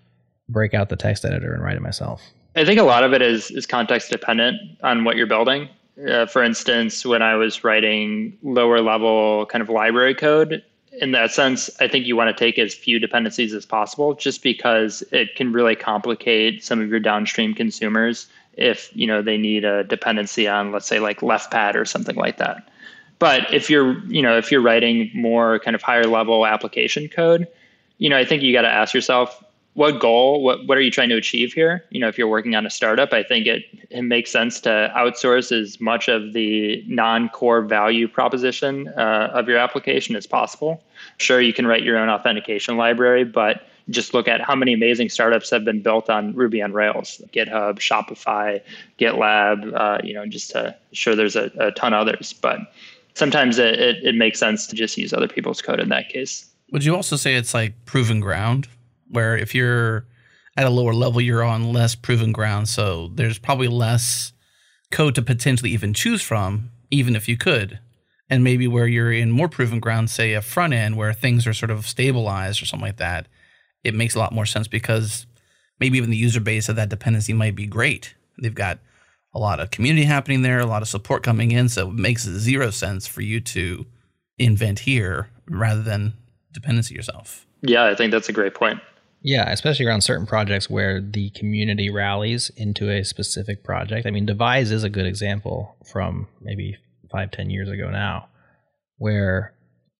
break out the text editor and write it myself? I think a lot of it is is context dependent on what you're building. Uh, for instance, when I was writing lower level kind of library code, in that sense, I think you want to take as few dependencies as possible, just because it can really complicate some of your downstream consumers if you know they need a dependency on, let's say, like leftpad or something like that. But if you're, you know, if you're writing more kind of higher level application code, you know, I think you got to ask yourself, what goal, what what are you trying to achieve here? You know, if you're working on a startup, I think it it makes sense to outsource as much of the non-core value proposition uh, of your application as possible. Sure, you can write your own authentication library, but just look at how many amazing startups have been built on Ruby on Rails, GitHub, Shopify, GitLab. Uh, you know, just to sure there's a, a ton others, but sometimes it, it, it makes sense to just use other people's code in that case. Would you also say it's like proven ground? where if you're at a lower level, you're on less proven ground. So there's probably less code to potentially even choose from, even if you could. And maybe where you're in more proven ground, say a front end where things are sort of stabilized or something like that, it makes a lot more sense because maybe even the user base of that dependency might be great. They've got a lot of community happening there, a lot of support coming in. So it makes zero sense for you to invent here rather than dependency yourself. Yeah, I think that's a great point. Yeah, especially around certain projects where the community rallies into a specific project. I mean, Devise is a good example from maybe five, ten years ago now, where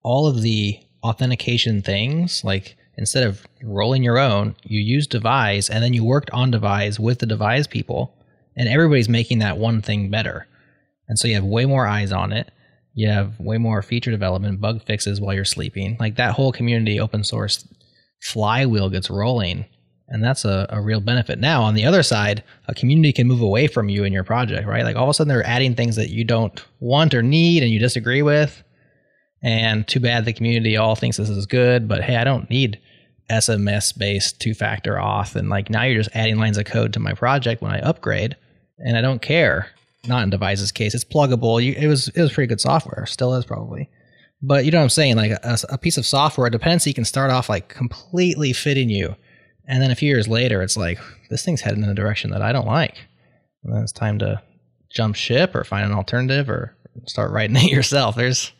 all of the authentication things, like instead of rolling your own, you use Devise and then you worked on Devise with the Devise people, and everybody's making that one thing better. And so you have way more eyes on it. You have way more feature development, bug fixes while you're sleeping. Like that whole community open source flywheel gets rolling. And that's a, a real benefit. Now, on the other side, a community can move away from you in your project, right? Like all of a sudden they're adding things that you don't want or need and you disagree with. And too bad the community all thinks this is good, but hey, I don't need SMS based two factor auth. And like now you're just adding lines of code to my project when I upgrade and I don't care. Not in Devise's case, it's pluggable. You, it was it was pretty good software, still is probably. But you know what I'm saying? Like a, a, piece of software, a dependency can start off like completely fitting you. And then a few years later, it's like, this thing's heading in a direction that I don't like. And then it's time to jump ship or find an alternative or start writing it yourself. There's,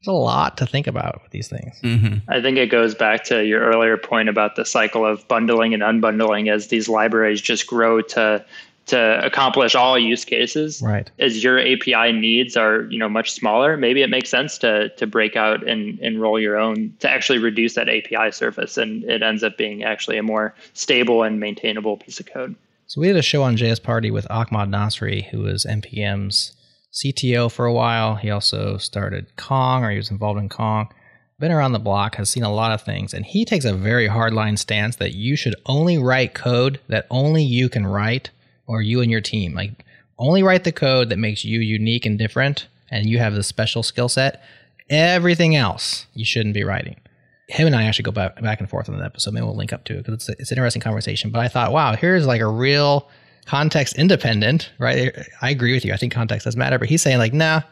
there's a lot to think about with these things. Mm-hmm. I think it goes back to your earlier point about the cycle of bundling and unbundling as these libraries just grow to to accomplish all use cases. Right. As your API needs are, you know, much smaller, maybe it makes sense to to break out and, and roll your own to actually reduce that API surface and it ends up being actually a more stable and maintainable piece of code. So we did a show on JS Party with Ahmad Nassri, who was NPM's CTO for a while. He also started Kong or he was involved in Kong. Been around the block, has seen a lot of things, and he takes a very hardline stance that you should only write code that only you can write or you and your team. Like only write the code that makes you unique and different and you have the special skill set. Everything else you shouldn't be writing. Him and I actually go back, back and forth on that episode. Maybe we'll link up to it because it's, it's an interesting conversation. But I thought, wow, here's like a real context independent, right? I agree with you. I think context does matter. But he's saying, like, nah,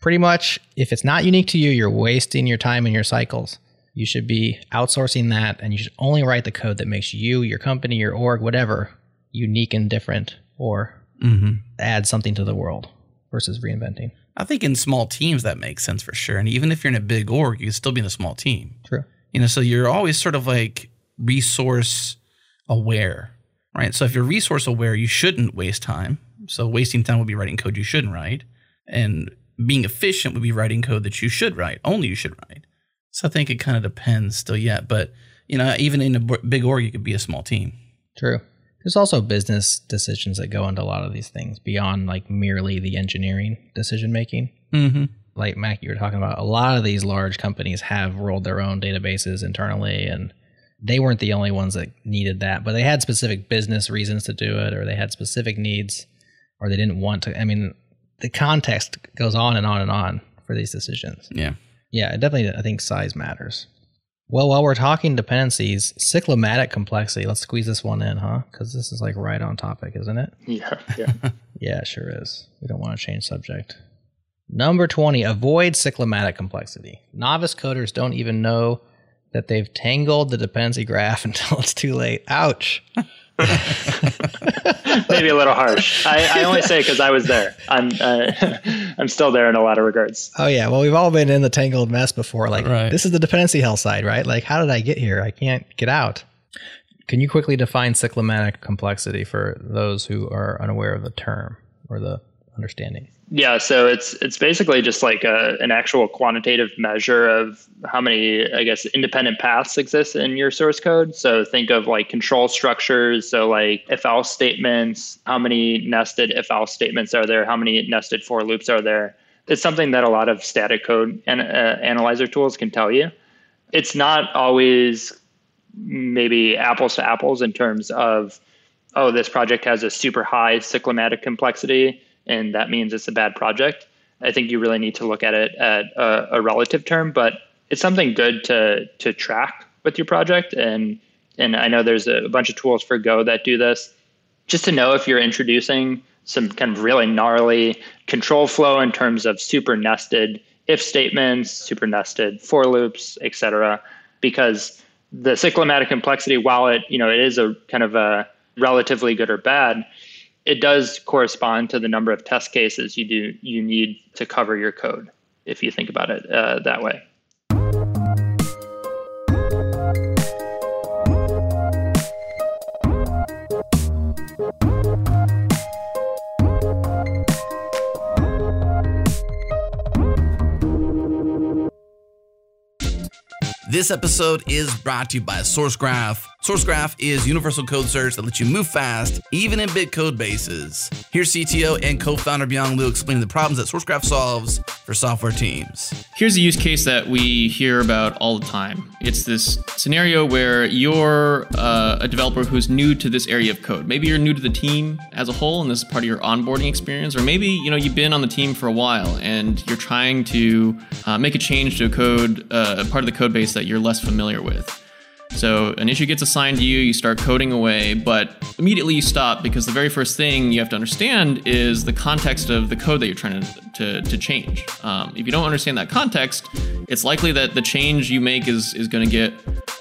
pretty much if it's not unique to you, you're wasting your time and your cycles. You should be outsourcing that and you should only write the code that makes you, your company, your org, whatever, unique and different or mm-hmm. add something to the world versus reinventing. I think in small teams that makes sense for sure. And even if you're in a big org, you can still be in a small team. True. You know, so you're always sort of like resource aware, right? So if you're resource aware, you shouldn't waste time. So wasting time would be writing code you shouldn't write. And being efficient would be writing code that you should write, only you should write. So I think it kind of depends still yet. But, you know, even in a big org, you could be a small team. True there's also business decisions that go into a lot of these things beyond like merely the engineering decision making. Mm-hmm. Like Mac, you were talking about, a lot of these large companies have rolled their own databases internally, and they weren't the only ones that needed that, but they had specific business reasons to do it, or they had specific needs, or they didn't want to. I mean, the context goes on and on and on for these decisions. Yeah. Yeah, definitely, I think size matters. Well, while we're talking dependencies, cyclomatic complexity, let's squeeze this one in, huh? Because this is like right on topic, isn't it? Yeah, yeah. yeah, sure is. We don't want to change subject. Number 20, avoid cyclomatic complexity. Novice coders don't even know that they've tangled the dependency graph until it's too late. Ouch. Maybe a little harsh. I, I only say because I was there. I'm uh, I'm still there in a lot of regards. Oh yeah, well we've all been in the tangled mess before. Like right. this is the dependency hell side, right? Like how did I get here? I can't get out. Can you quickly define cyclomatic complexity for those who are unaware of the term or the understanding? Yeah, so it's it's basically just like a, an actual quantitative measure of how many, I guess, independent paths exist in your source code. So think of like control structures. So like if else statements, how many nested if else statements are there? How many nested for loops are there? It's something that a lot of static code and uh, analyzer tools can tell you. It's not always maybe apples to apples in terms of, oh, this project has a super high cyclomatic complexity and that means it's a bad project. I think you really need to look at it at a, a relative term, but it's something good to to track with your project. And and I know there's a, a bunch of tools for Go that do this. Just to know if you're introducing some kind of really gnarly control flow in terms of super nested if statements, super nested for loops, etc. Because the cyclomatic complexity, while it you know it is a kind of a relatively good or bad, it does correspond to the number of test cases you do you need to cover your code if you think about it uh, that way This episode is brought to you by SourceGraph. SourceGraph is universal code search that lets you move fast, even in big code bases. Here's CTO and co-founder Beyang Liu explaining the problems that SourceGraph solves for software teams. Here's a use case that we hear about all the time. It's this scenario where you're uh, a developer who's new to this area of code. Maybe you're new to the team as a whole, and this is part of your onboarding experience, or maybe you know you've been on the team for a while and you're trying to uh, make a change to a code, uh, part of the code base that you're less familiar with. So an issue gets assigned to you, you start coding away, but immediately you stop because the very first thing you have to understand is the context of the code that you're trying to, to, to change. Um, if you don't understand that context, it's likely that the change you make is, is going to get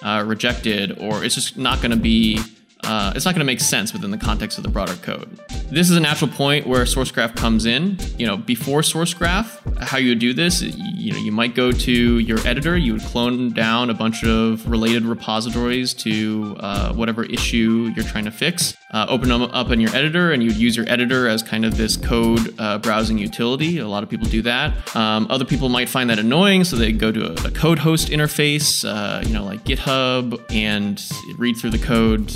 uh, rejected or it's just not going to be uh, it's not going to make sense within the context of the broader code. This is a natural point where SourceGraph comes in. You know, before SourceGraph, how you would do this, you know, you might go to your editor, you would clone down a bunch of related repositories to uh, whatever issue you're trying to fix, uh, open them up in your editor, and you'd use your editor as kind of this code uh, browsing utility. A lot of people do that. Um, other people might find that annoying, so they go to a, a code host interface, uh, you know, like GitHub, and read through the code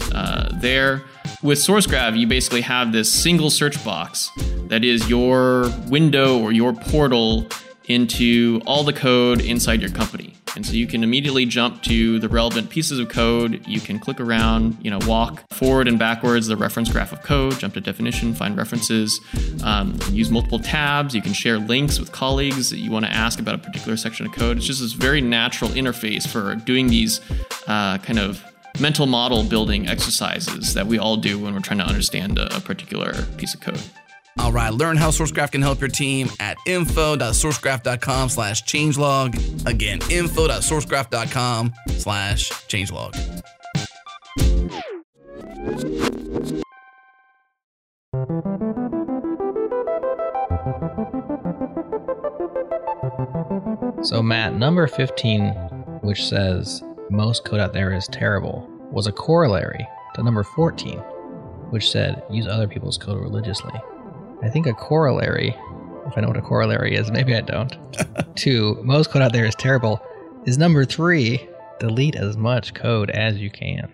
there. With SourceGraph, you basically have this single search box that is your window or your portal into all the code inside your company. And so you can immediately jump to the relevant pieces of code. You can click around, you know, walk forward and backwards the reference graph of code, jump to definition, find references, um, use multiple tabs. You can share links with colleagues that you want to ask about a particular section of code. It's just this very natural interface for doing these uh, kind of mental model building exercises that we all do when we're trying to understand a, a particular piece of code. All right, learn how SourceGraph can help your team at info.sourcegraph.com slash changelog. Again, info.sourcegraph.com slash changelog. So, Matt, number 15, which says most code out there is terrible, was a corollary to number 14, which said use other people's code religiously. I think a corollary, if I know what a corollary is, maybe I don't, to most code out there is terrible, is number three delete as much code as you can.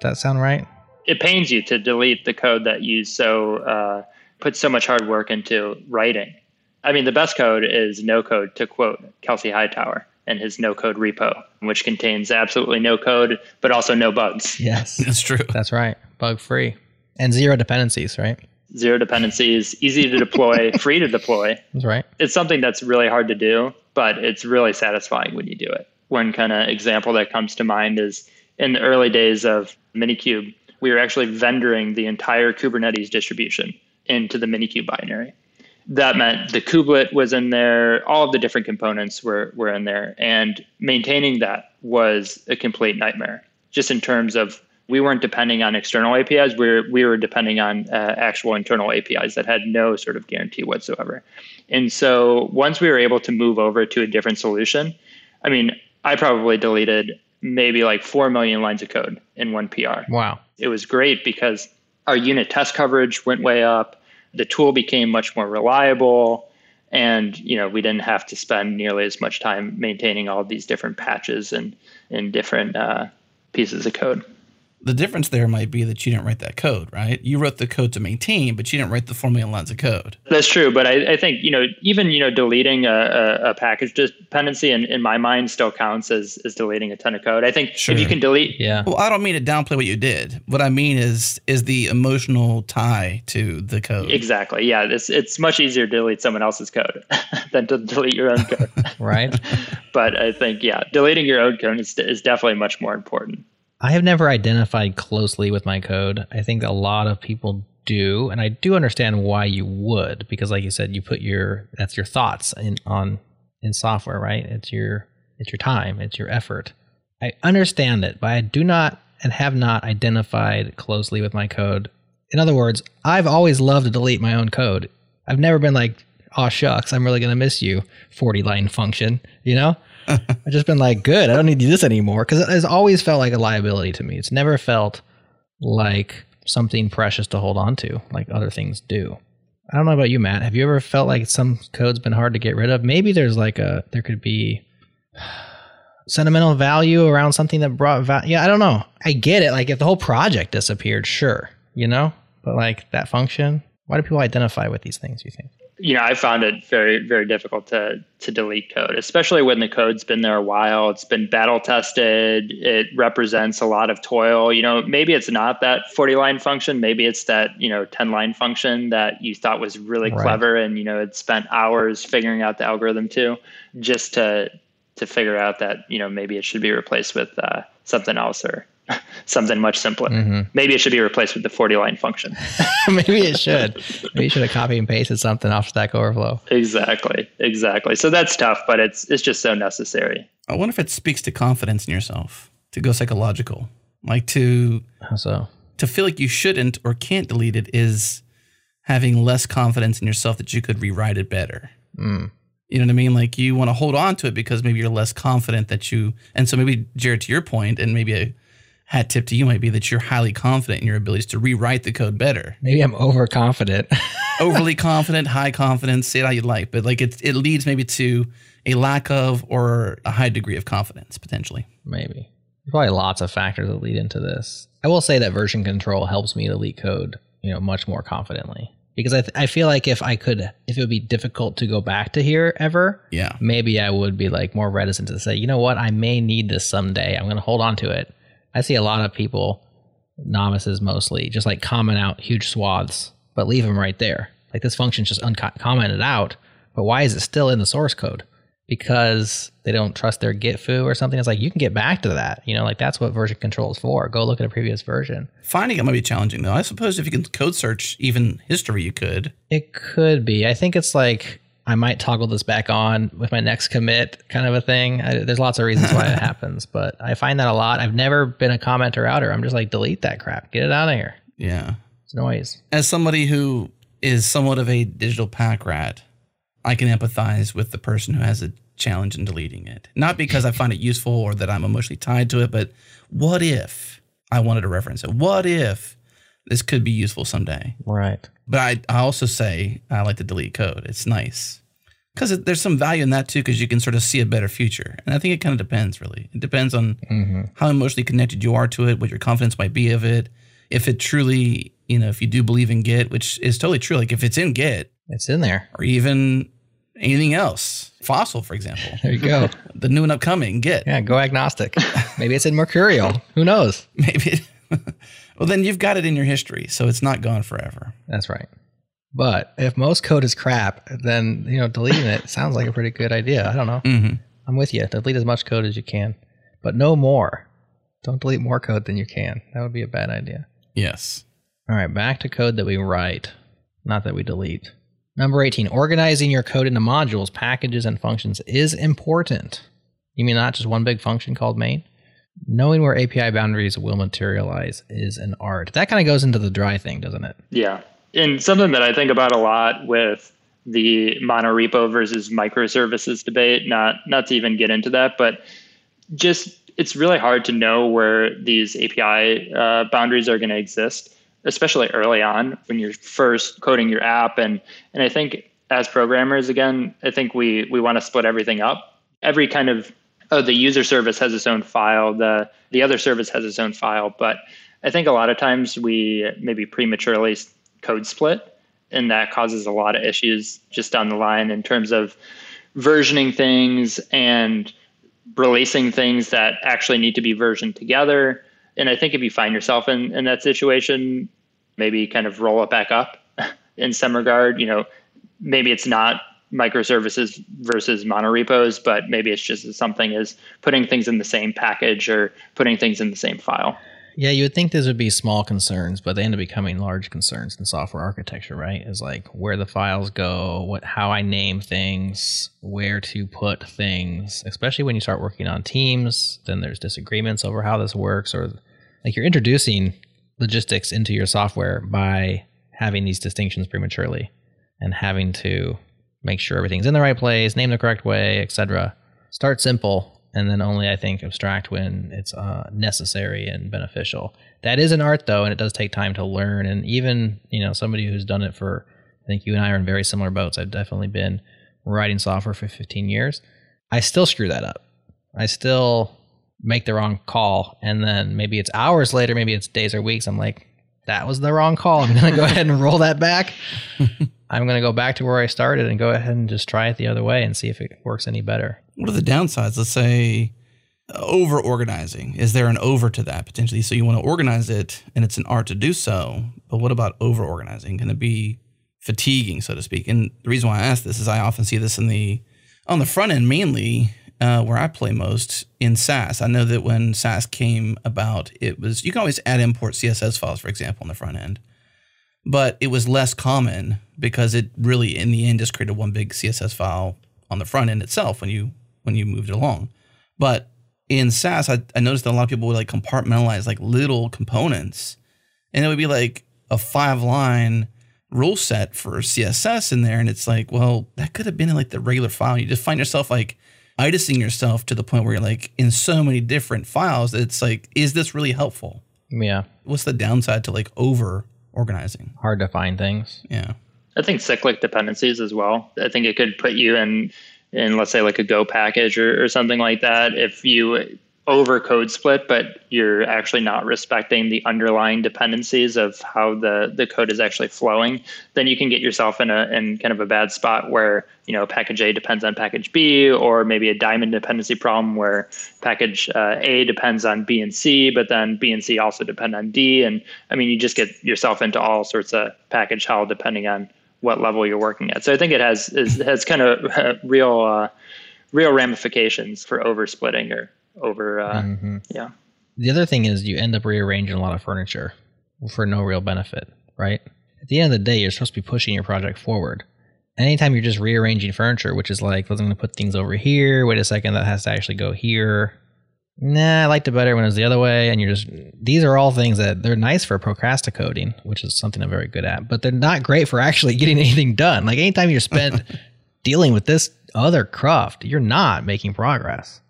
Does that sound right? It pains you to delete the code that you so uh, put so much hard work into writing. I mean, the best code is no code, to quote Kelsey Hightower and his no code repo, which contains absolutely no code, but also no bugs. Yes, that's true. That's right. Bug free and zero dependencies, right? Zero dependencies, easy to deploy, free to deploy. That's right. It's something that's really hard to do, but it's really satisfying when you do it. One kind of example that comes to mind is in the early days of Minikube, we were actually vendoring the entire Kubernetes distribution into the Minikube binary that meant the kubelet was in there, all of the different components were, were in there. And maintaining that was a complete nightmare, just in terms of we weren't depending on external APIs, we were, we were depending on uh, actual internal APIs that had no sort of guarantee whatsoever. And so once we were able to move over to a different solution, I mean, I probably deleted maybe like 4 million lines of code in one PR. Wow. It was great because our unit test coverage went way up the tool became much more reliable and you know we didn't have to spend nearly as much time maintaining all these different patches and and different uh, pieces of code the difference there might be that you didn't write that code, right? You wrote the code to maintain, but you didn't write the four million lines of code. That's true, but I, I think you know even you know deleting a, a, a, package dependency in, in my mind still counts as as deleting a ton of code. I think sure. if you can delete, yeah. Well, I don't mean to downplay what you did. What I mean is is the emotional tie to the code. Exactly. Yeah, it's it's much easier to delete someone else's code than to delete your own code. right. but I think yeah, deleting your own code is is definitely much more important. I have never identified closely with my code. I think a lot of people do, and I do understand why you would, because like you said, you put your that's your thoughts in on in software, right? It's your it's your time, it's your effort. I understand it, but I do not and have not identified closely with my code. In other words, I've always loved to delete my own code. I've never been like, oh shucks, I'm really gonna miss you, 40 line function, you know? I've just been like, good, I don't need to do this anymore because it has always felt like a liability to me. It's never felt like something precious to hold on to like other things do. I don't know about you, Matt. Have you ever felt like some code's been hard to get rid of? Maybe there's like a there could be sentimental value around something that brought value. Yeah, I don't know. I get it. Like if the whole project disappeared, sure, you know, but like that function. Why do people identify with these things? You think? You know, I found it very, very difficult to to delete code, especially when the code's been there a while. It's been battle tested. It represents a lot of toil. You know, maybe it's not that 40 line function. Maybe it's that, you know, 10 line function that you thought was really right. clever and, you know, it spent hours figuring out the algorithm too, just to to figure out that, you know, maybe it should be replaced with uh, something else or something much simpler. Mm-hmm. Maybe it should be replaced with the 40 line function. Maybe it should. Maybe you should have copied and pasted something off Stack Overflow. Exactly. Exactly. So that's tough, but it's it's just so necessary. I wonder if it speaks to confidence in yourself, to go psychological. Like to How so? To feel like you shouldn't or can't delete it is having less confidence in yourself that you could rewrite it better. Mm. You know what I mean? Like you want to hold on to it because maybe you're less confident that you and so maybe Jared to your point and maybe a hat tip to you might be that you're highly confident in your abilities to rewrite the code better. Maybe I'm overconfident. Overly confident, high confidence, say it how you like, but like it it leads maybe to a lack of or a high degree of confidence potentially. Maybe. There's probably lots of factors that lead into this. I will say that version control helps me delete code, you know, much more confidently. Because I, th- I feel like if I could, if it would be difficult to go back to here ever, yeah, maybe I would be like more reticent to say, you know what, I may need this someday. I'm going to hold on to it I see a lot of people, novices mostly, just like comment out huge swaths, but leave them right there. Like this function's just uncommented out, but why is it still in the source code? Because they don't trust their git fu or something. It's like you can get back to that. You know, like that's what version control is for. Go look at a previous version. Finding it might be challenging though. I suppose if you can code search even history, you could. It could be. I think it's like I might toggle this back on with my next commit kind of a thing. I, there's lots of reasons why it happens, but I find that a lot. I've never been a commenter outer. I'm just like, delete that crap. Get it out of here. Yeah. It's noise. As somebody who is somewhat of a digital pack rat, I can empathize with the person who has a challenge in deleting it. Not because I find it useful or that I'm emotionally tied to it, but what if I wanted to reference it? What if this could be useful someday? Right. But I, I also say I like to delete code. It's nice because there's some value in that too, because you can sort of see a better future. And I think it kind of depends, really. It depends on mm-hmm. how emotionally connected you are to it, what your confidence might be of it. If it truly, you know, if you do believe in Git, which is totally true, like if it's in Git, it's in there, or even anything else, Fossil, for example. There you go. the new and upcoming Git. Yeah, go agnostic. Maybe it's in Mercurial. Who knows? Maybe. Well, then you've got it in your history, so it's not gone forever. That's right. But if most code is crap, then you know deleting it sounds like a pretty good idea. I don't know. Mm-hmm. I'm with you. Delete as much code as you can, but no more. Don't delete more code than you can. That would be a bad idea. Yes. All right, back to code that we write, not that we delete. Number 18, organizing your code into modules, packages, and functions is important. You mean not just one big function called main? Knowing where API boundaries will materialize is an art. That kind of goes into the dry thing, doesn't it? Yeah. And something that I think about a lot with the monorepo versus microservices debate, not not to even get into that, but just it's really hard to know where these API uh, boundaries are going to exist. especially early on when you're first coding your app. And and I think as programmers, again, I think we we want to split everything up. Every kind of oh, the user service has its own file, the the other service has its own file, but I think a lot of times we maybe prematurely code split, and that causes a lot of issues just down the line in terms of versioning things and releasing things that actually need to be versioned together. And I think if you find yourself in, in that situation, maybe kind of roll it back up in some regard. You know, maybe it's not microservices versus monorepos, but maybe it's just something as putting things in the same package or putting things in the same file. Yeah, you would think these would be small concerns, but they end up becoming large concerns in software architecture, right? Is like where the files go, what how I name things, where to put things, especially when you start working on teams, then there's disagreements over how this works or like you're introducing logistics into your software by having these distinctions prematurely and having to make sure everything's in the right place, name the correct way, etc. Start simple and then only I think abstract when it's uh, necessary and beneficial. That is an art though, and it does take time to learn. And even you know somebody who's done it for, I think you and I are in very similar boats. I've definitely been writing software for 15 years. I still screw that up. I still make the wrong call, and then maybe it's hours later, maybe it's days or weeks. I'm like, that was the wrong call. I'm gonna go ahead and roll that back. I'm gonna go back to where I started and go ahead and just try it the other way and see if it works any better. What are the downsides? Let's say over organizing. Is there an over to that potentially? So you want to organize it and it's an art to do so, but what about over organizing? Can it be fatiguing, so to speak? And the reason why I ask this is I often see this in the on the front end mainly uh, where I play most in Sass. I know that when Sass came about, it was you can always add import CSS files, for example, on the front end, but it was less common because it really, in the end, just created one big CSS file on the front end itself when you when you moved it along. But in Sass, I, I noticed that a lot of people would like compartmentalize like little components, and it would be like a five line rule set for CSS in there, and it's like, well, that could have been in like the regular file. You just find yourself like iticing yourself to the point where you're like in so many different files that it's like, is this really helpful? Yeah. What's the downside to like over organizing? Hard to find things. Yeah. I think cyclic dependencies as well. I think it could put you in in let's say like a Go package or, or something like that. If you over code split, but you're actually not respecting the underlying dependencies of how the, the code is actually flowing, then you can get yourself in a in kind of a bad spot where you know package A depends on package B, or maybe a diamond dependency problem where package uh, A depends on B and C, but then B and C also depend on D, and I mean you just get yourself into all sorts of package hell depending on what level you're working at. So I think it has has kind of real uh, real ramifications for oversplitting or over uh, mm-hmm. yeah. The other thing is you end up rearranging a lot of furniture for no real benefit, right? At the end of the day, you're supposed to be pushing your project forward. Anytime you're just rearranging furniture, which is like, I'm going to put things over here. Wait a second, that has to actually go here. Nah, I liked it better when it was the other way. And you're just, these are all things that they're nice for procrastinating, which is something I'm very good at, but they're not great for actually getting anything done. Like anytime you spend dealing with this other craft, you're not making progress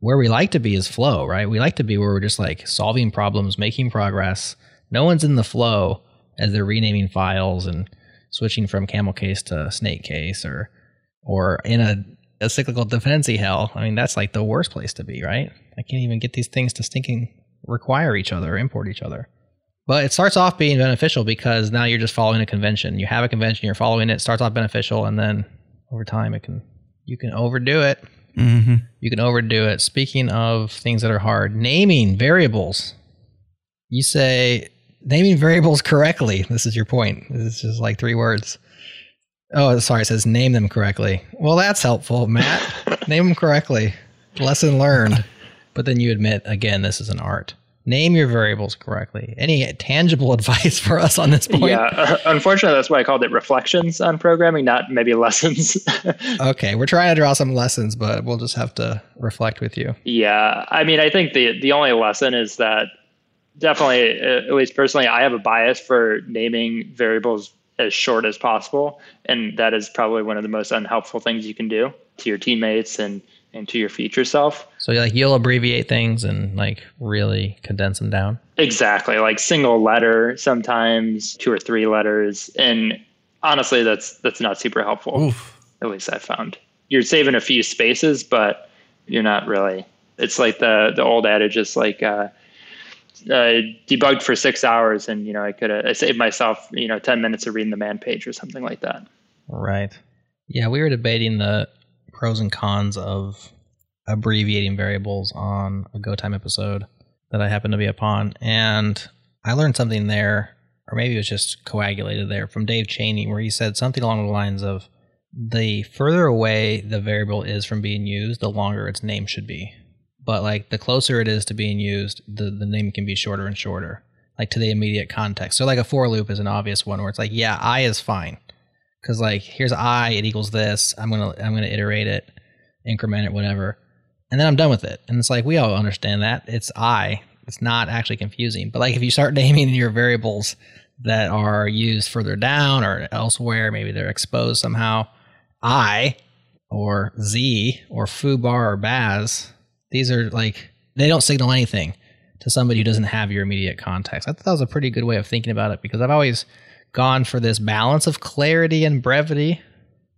where we like to be is flow, right? We like to be where we're just like solving problems, making progress. No one's in the flow as they're renaming files and switching from camel case to snake case or or in a, a cyclical dependency hell. I mean, that's like the worst place to be, right? I can't even get these things to stinking require each other or import each other. But it starts off being beneficial because now you're just following a convention. You have a convention, you're following it, starts off beneficial, and then over time it can you can overdo it. Mm-hmm. You can overdo it. Speaking of things that are hard, naming variables. You say naming variables correctly. This is your point. This is like three words. Oh, sorry. It says name them correctly. Well, that's helpful, Matt. name them correctly. Lesson learned. But then you admit again, this is an art. Name your variables correctly. Any tangible advice for us on this point? Yeah, uh, unfortunately, that's why I called it reflections on programming, not maybe lessons. okay, we're trying to draw some lessons, but we'll just have to reflect with you. Yeah, I mean, I think the the only lesson is that definitely, uh, at least personally, I have a bias for naming variables as short as possible, and that is probably one of the most unhelpful things you can do to your teammates and into your future self. So like you'll abbreviate things and like really condense them down. Exactly, like single letter, sometimes two or three letters, and honestly, that's that's not super helpful. Oof. At least I found you're saving a few spaces, but you're not really. It's like the the old adage is like. Uh, uh, debugged for six hours, and you know I could have saved myself you know ten minutes of reading the man page or something like that. Right. Yeah, we were debating the pros and cons of abbreviating variables on a Go Time episode that I happened to be upon, and I learned something there, or maybe it was just coagulated there from Dave Cheney, where he said something along the lines of the further away the variable is from being used, the longer its name should be. But like the closer it is to being used, the, the name can be shorter and shorter, like to the immediate context. So like a for loop is an obvious one where it's like, yeah, I is fine because like here's i it equals this i'm gonna i'm gonna iterate it increment it whatever. And then i'm done with it. And it's like we all understand that. It's i. It's not actually confusing. But like if you start naming your variables that are used further down or elsewhere maybe they're exposed somehow i or z or foobar or baz these are like they don't signal anything to somebody who doesn't have your immediate context. I thought that was a pretty good way of thinking about it because i've always gone for this balance of clarity and brevity,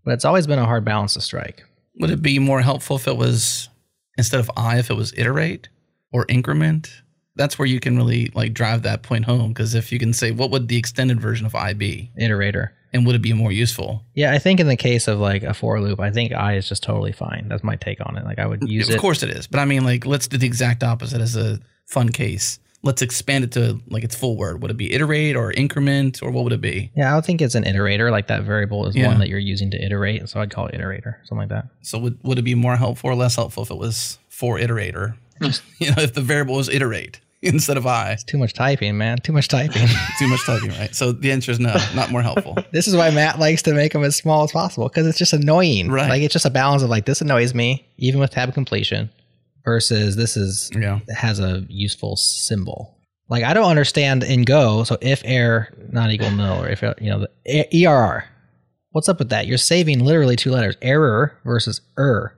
but it's always been a hard balance to strike. Would it be more helpful if it was instead of I, if it was iterate or increment? That's where you can really like drive that point home because if you can say what would the extended version of I be? Iterator. And would it be more useful? Yeah, I think in the case of like a for loop, I think I is just totally fine. That's my take on it. Like I would mm, use of it. Of course it is. But I mean like let's do the exact opposite as a fun case let's expand it to like its full word. Would it be iterate or increment or what would it be? Yeah, I would think it's an iterator. Like that variable is yeah. one that you're using to iterate. So I'd call it iterator, something like that. So would, would it be more helpful or less helpful if it was for iterator? Just, you know, if the variable was iterate instead of I. It's too much typing, man. Too much typing. too much typing, right? So the answer is no, not more helpful. this is why Matt likes to make them as small as possible because it's just annoying. Right. Like it's just a balance of like this annoys me, even with tab completion, versus this is yeah. has a useful symbol. Like I don't understand in Go. So if error not equal nil, or if you know the err, what's up with that? You're saving literally two letters, error versus er.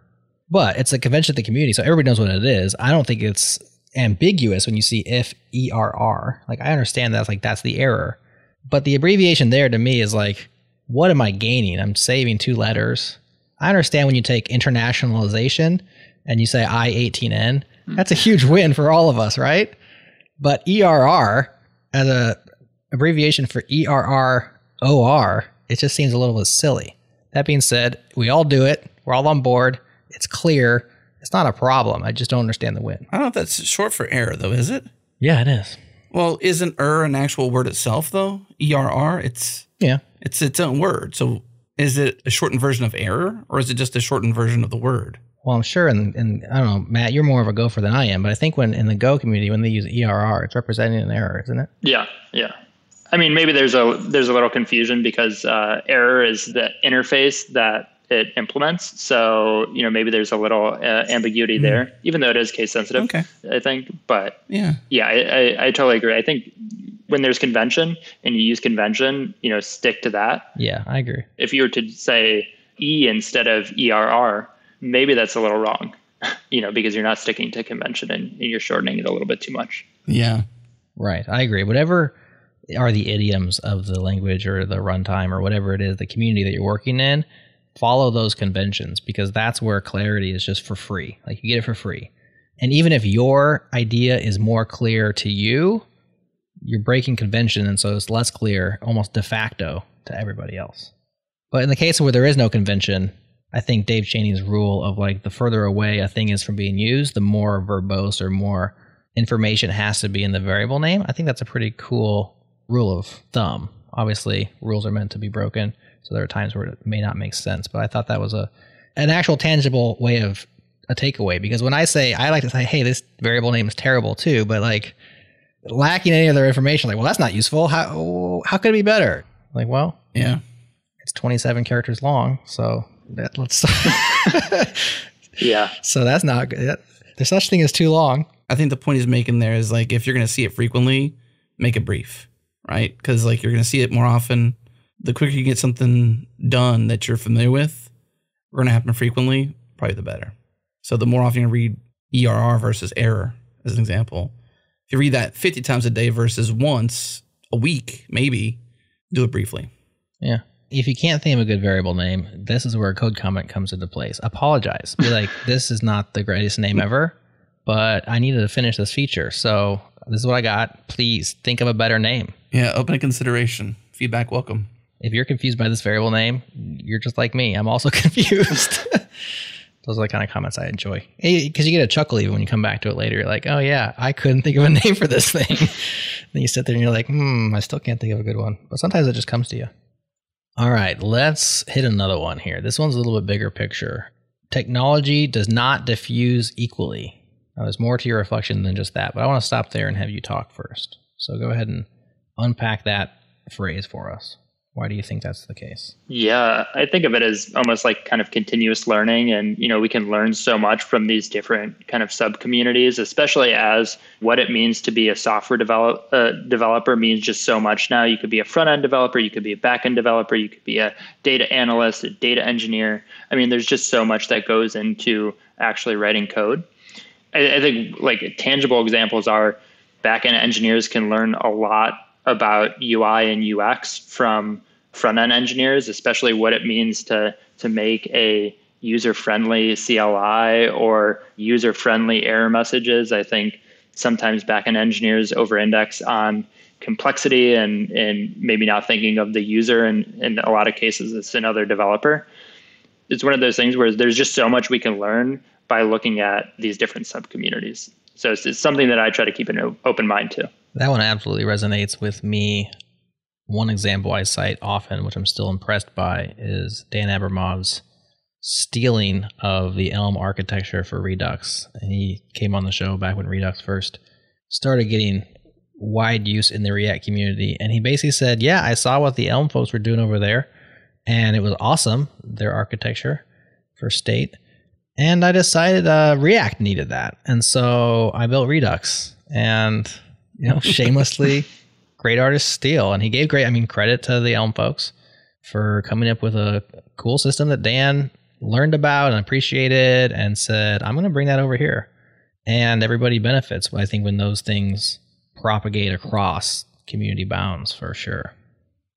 But it's a convention of the community, so everybody knows what it is. I don't think it's ambiguous when you see if err. Like I understand that's like that's the error, but the abbreviation there to me is like, what am I gaining? I'm saving two letters. I understand when you take internationalization and you say I18N, that's a huge win for all of us, right? But ERR as a abbreviation for ERROR, it just seems a little bit silly. That being said, we all do it. We're all on board. It's clear. It's not a problem. I just don't understand the win. I don't know if that's short for error, though, is it? Yeah, it is. Well, isn't er an actual word itself, though? ERR? It's yeah, it's its own word. So is it a shortened version of error, or is it just a shortened version of the word? Well, I'm sure, and, and I don't know, Matt, you're more of a gopher than I am, but I think when in the Go community, when they use ERR, it's representing an error, isn't it? Yeah, yeah. I mean, maybe there's a there's a little confusion because uh, error is the interface that it implements. So you know, maybe there's a little uh, ambiguity mm. there, even though it is case sensitive. Okay. I think, but yeah, yeah, I, I, I totally agree. I think when there's convention and you use convention, you know, stick to that. Yeah, I agree. If you were to say E instead of ERR, maybe that's a little wrong, you know, because you're not sticking to convention and you're shortening it a little bit too much. Yeah. Right. I agree. Whatever are the idioms of the language or the runtime or whatever it is, the community that you're working in, follow those conventions because that's where clarity is just for free. Like you get it for free. And even if your idea is more clear to you, you're breaking convention and so it's less clear almost de facto to everybody else. But in the case where there is no convention, I think Dave Cheney's rule of like the further away a thing is from being used, the more verbose or more information has to be in the variable name. I think that's a pretty cool rule of thumb. Obviously, rules are meant to be broken, so there are times where it may not make sense. But I thought that was a an actual tangible way of a takeaway because when I say I like to say, hey, this variable name is terrible too, but like lacking any other information, like, well, that's not useful. How how could it be better? Like, well, yeah, it's 27 characters long, so that let's yeah. So that's not good. There's such thing as too long. I think the point he's making there is like if you're going to see it frequently make it brief right? Because like you're going to see it more often. The quicker you get something done that you're familiar with we're going to happen frequently probably the better. So the more often you read ERR versus error, as an example, if you read that 50 times a day versus once a week, maybe do it briefly. Yeah. If you can't think of a good variable name, this is where a code comment comes into place. Apologize. Be like, this is not the greatest name ever, but I needed to finish this feature. So this is what I got. Please think of a better name. Yeah, open a consideration. Feedback welcome. If you're confused by this variable name, you're just like me. I'm also confused. Those are the kind of comments I enjoy. Because you get a chuckle even when you come back to it later. You're like, oh, yeah, I couldn't think of a name for this thing. then you sit there and you're like, hmm, I still can't think of a good one. But sometimes it just comes to you. All right, let's hit another one here. This one's a little bit bigger picture. Technology does not diffuse equally. Now, there's more to your reflection than just that, but I want to stop there and have you talk first. So go ahead and unpack that phrase for us. Why do you think that's the case? Yeah, I think of it as almost like kind of continuous learning. And, you know, we can learn so much from these different kind of sub communities, especially as what it means to be a software develop, uh, developer means just so much now. You could be a front end developer, you could be a back end developer, you could be a data analyst, a data engineer. I mean, there's just so much that goes into actually writing code. I, I think like tangible examples are back end engineers can learn a lot about UI and UX from front end engineers, especially what it means to to make a user friendly CLI or user friendly error messages. I think sometimes backend engineers over index on complexity and and maybe not thinking of the user and in a lot of cases it's another developer. It's one of those things where there's just so much we can learn by looking at these different sub communities. So it's, it's something that I try to keep an open mind to. That one absolutely resonates with me. One example I cite often, which I'm still impressed by, is Dan Abramov's stealing of the Elm architecture for Redux. And he came on the show back when Redux first started getting wide use in the React community. And he basically said, Yeah, I saw what the Elm folks were doing over there, and it was awesome, their architecture for state. And I decided uh, React needed that. And so I built Redux. And you know, shamelessly great artist steal. And he gave great, I mean, credit to the Elm folks for coming up with a cool system that Dan learned about and appreciated and said, I'm going to bring that over here. And everybody benefits, but I think, when those things propagate across community bounds for sure.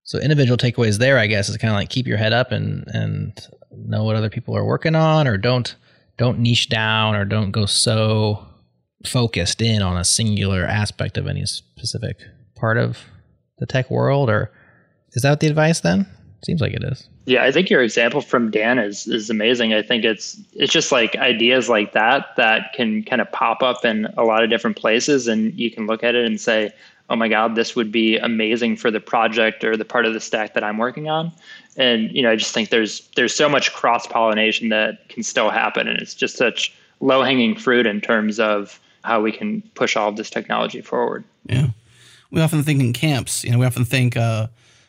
So individual takeaways there, I guess, is kind of like keep your head up and and know what other people are working on, or don't don't niche down, or don't go so focused in on a singular aspect of any specific part of the tech world or is that the advice then? Seems like it is. Yeah i think your example from dan is is amazing. I think it's it's just like ideas like that that can kind of pop up in a lot of different places and you can look at it and say oh my god this would be amazing for the project or the part of the stack that i'm working on. And you know i just think there's there's so much cross pollination that can still happen and it's just such low hanging fruit in terms of how we can push all of this technology forward. Yeah. We often think in camps, you know, we often think, uh,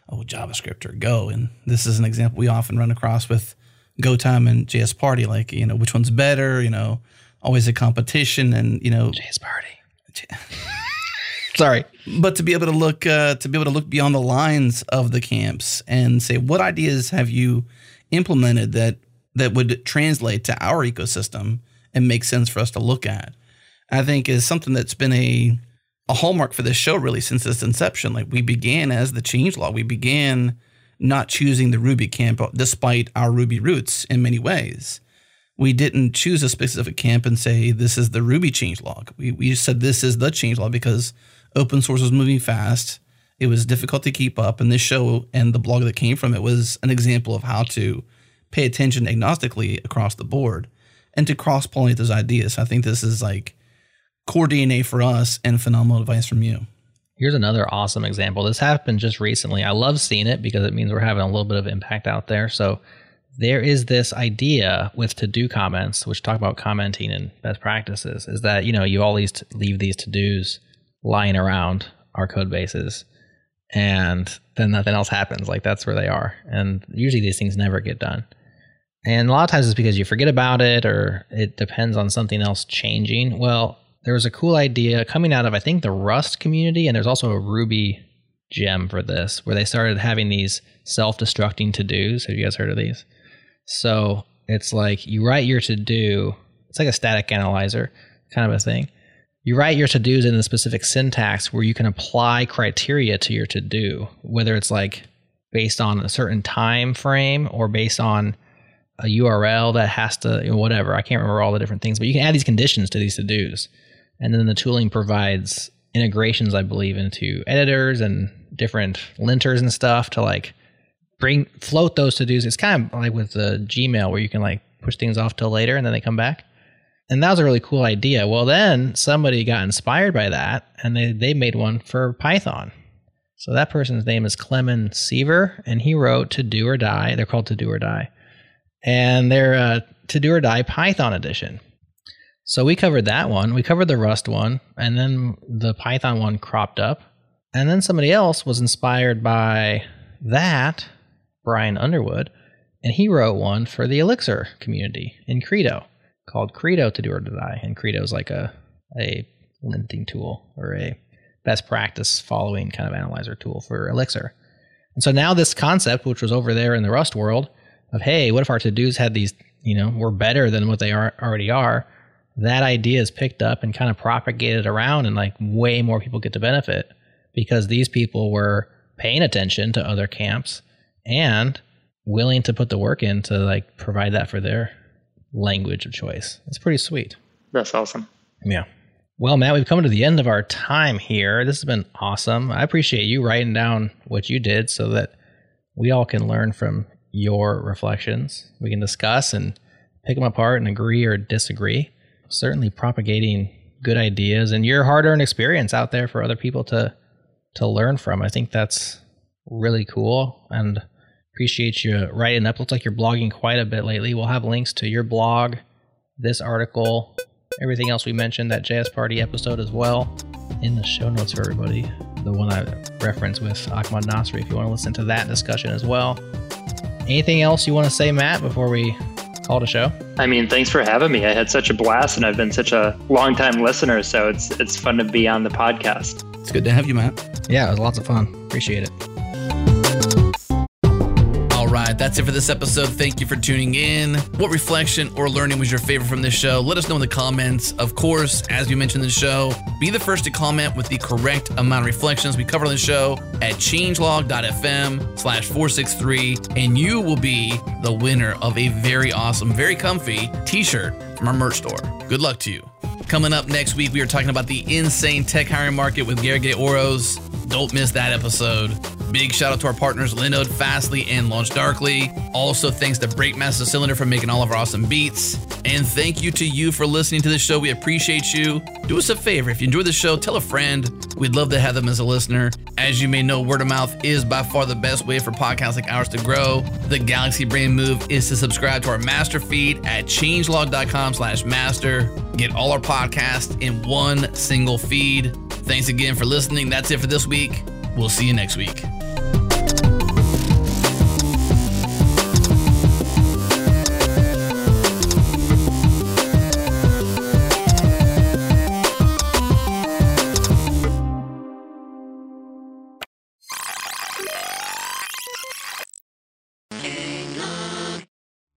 oh, JavaScript or Go. And this is an example we often run across with Go time and JS Party, like, you know, which one's better, you know, always a competition and, you know, JS Party. Sorry. But to be able to look, uh, to be able to look beyond the lines of the camps and say, what ideas have you implemented that, that would translate to our ecosystem and make sense for us to look at? I think is something that's been a a hallmark for this show really since its inception. Like we began as the Changelog. We began not choosing the Ruby camp uh, despite our Ruby roots in many ways. We didn't choose a specific camp and say this is the Ruby Changelog. We we said this is the Changelog because open source was moving fast. It was difficult to keep up, and this show and the blog that came from it was an example of how to pay attention agnostically across the board and to cross pollinate those ideas. I think this is like core DNA for us and phenomenal advice from you. Here's another awesome example. This happened just recently. I love seeing it because it means we're having a little bit of impact out there. So there is this idea with to do comments, which talk about commenting and best practices, is that you know you always leave these to dos lying around our code bases, and then nothing else happens. Like that's where they are, and usually these things never get done. And a lot of times it's because you forget about it, or it depends on something else changing. Well, there was a cool idea coming out of I think the Rust community, and there's also a Ruby gem for this, where they started having these self-destructing to-dos. Have you guys heard of these? So it's like you write your to-do, It's like a static analyzer kind of a thing. You write your to dos in a specific syntax where you can apply criteria to your to do, whether it's like based on a certain time frame or based on a URL that has to, you know, whatever. I can't remember all the different things, but you can add these conditions to these to dos. And then the tooling provides integrations, I believe, into editors and different linters and stuff to like bring float those to dos. It's kind of like with the Gmail where you can like push things off till later and then they come back and that was a really cool idea. Well, then somebody got inspired by that, and they they made one for Python. So that person's name is Clement Seaver, and he wrote To Do or Die. They're called To Do or Die, and they're uh, To Do or Die Python edition. So we covered that one. We covered the Rust one, and then the Python one cropped up, and then somebody else was inspired by that, Brian Underwood, and he wrote one for the Elixir community in Credo called Credo to do or to die, and Credo is like a a linting tool or a best practice following kind of analyzer tool for Elixir. And so now this concept, which was over there in the Rust world, of hey, what if our to dos had these, you know, were better than what they are already are? That idea is picked up and kind of propagated around, and like way more people get to benefit because these people were paying attention to other camps and willing to put the work in to like provide that for their language of choice. It's pretty sweet. That's awesome. Yeah. Well, Matt, we've come to the end of our time here. This has been awesome. I appreciate you writing down what you did so that we all can learn from your reflections. We can discuss and pick them apart and agree or disagree. Certainly propagating good ideas and your hard-earned experience out there for other people to to learn from. I think that's really cool and Appreciate you writing up. Looks like you're blogging quite a bit lately. We'll have links to your blog, this article, everything else we mentioned, that JS Party episode as well, in the show notes for everybody. The one I referenced with Ahmad Nassri, if you want to listen to that discussion as well. Anything else you want to say, Matt, before we call it a show? I mean, thanks for having me. I had such a blast, and I've been such a long time listener, so it's it's fun to be on the podcast. It's good to have you, Matt. Yeah, it was lots of fun. Appreciate it right, that's it for this episode. Thank you for tuning in. What reflection or learning was your favorite from this show? Let us know in the comments. Of course, as we mentioned in the show, be the first to comment with the correct amount of reflections we cover on the show at changelog.fm slash 463, and you will be the winner of a very awesome, very comfy t-shirt from our merch store. Good luck to you. Coming up next week, we are talking about the insane tech hiring market with Gergely Orosz. Don't miss that episode. Big shout out to our partners Linode, Fastly, and LaunchDarkly. Also, thanks to Breakmaster Cylinder for making all of our awesome beats. And thank you to you for listening to the show. We appreciate you. Do us a favor if you enjoy the show, tell a friend. We'd love to have them as a listener. As you may know, word of mouth is by far the best way for podcasts like ours to grow. The Galaxy Brain move is to subscribe to our master feed at changelog.com slash master. Get all our podcasts in one single feed. Thanks again for listening. That's it for this week. We'll see you next week.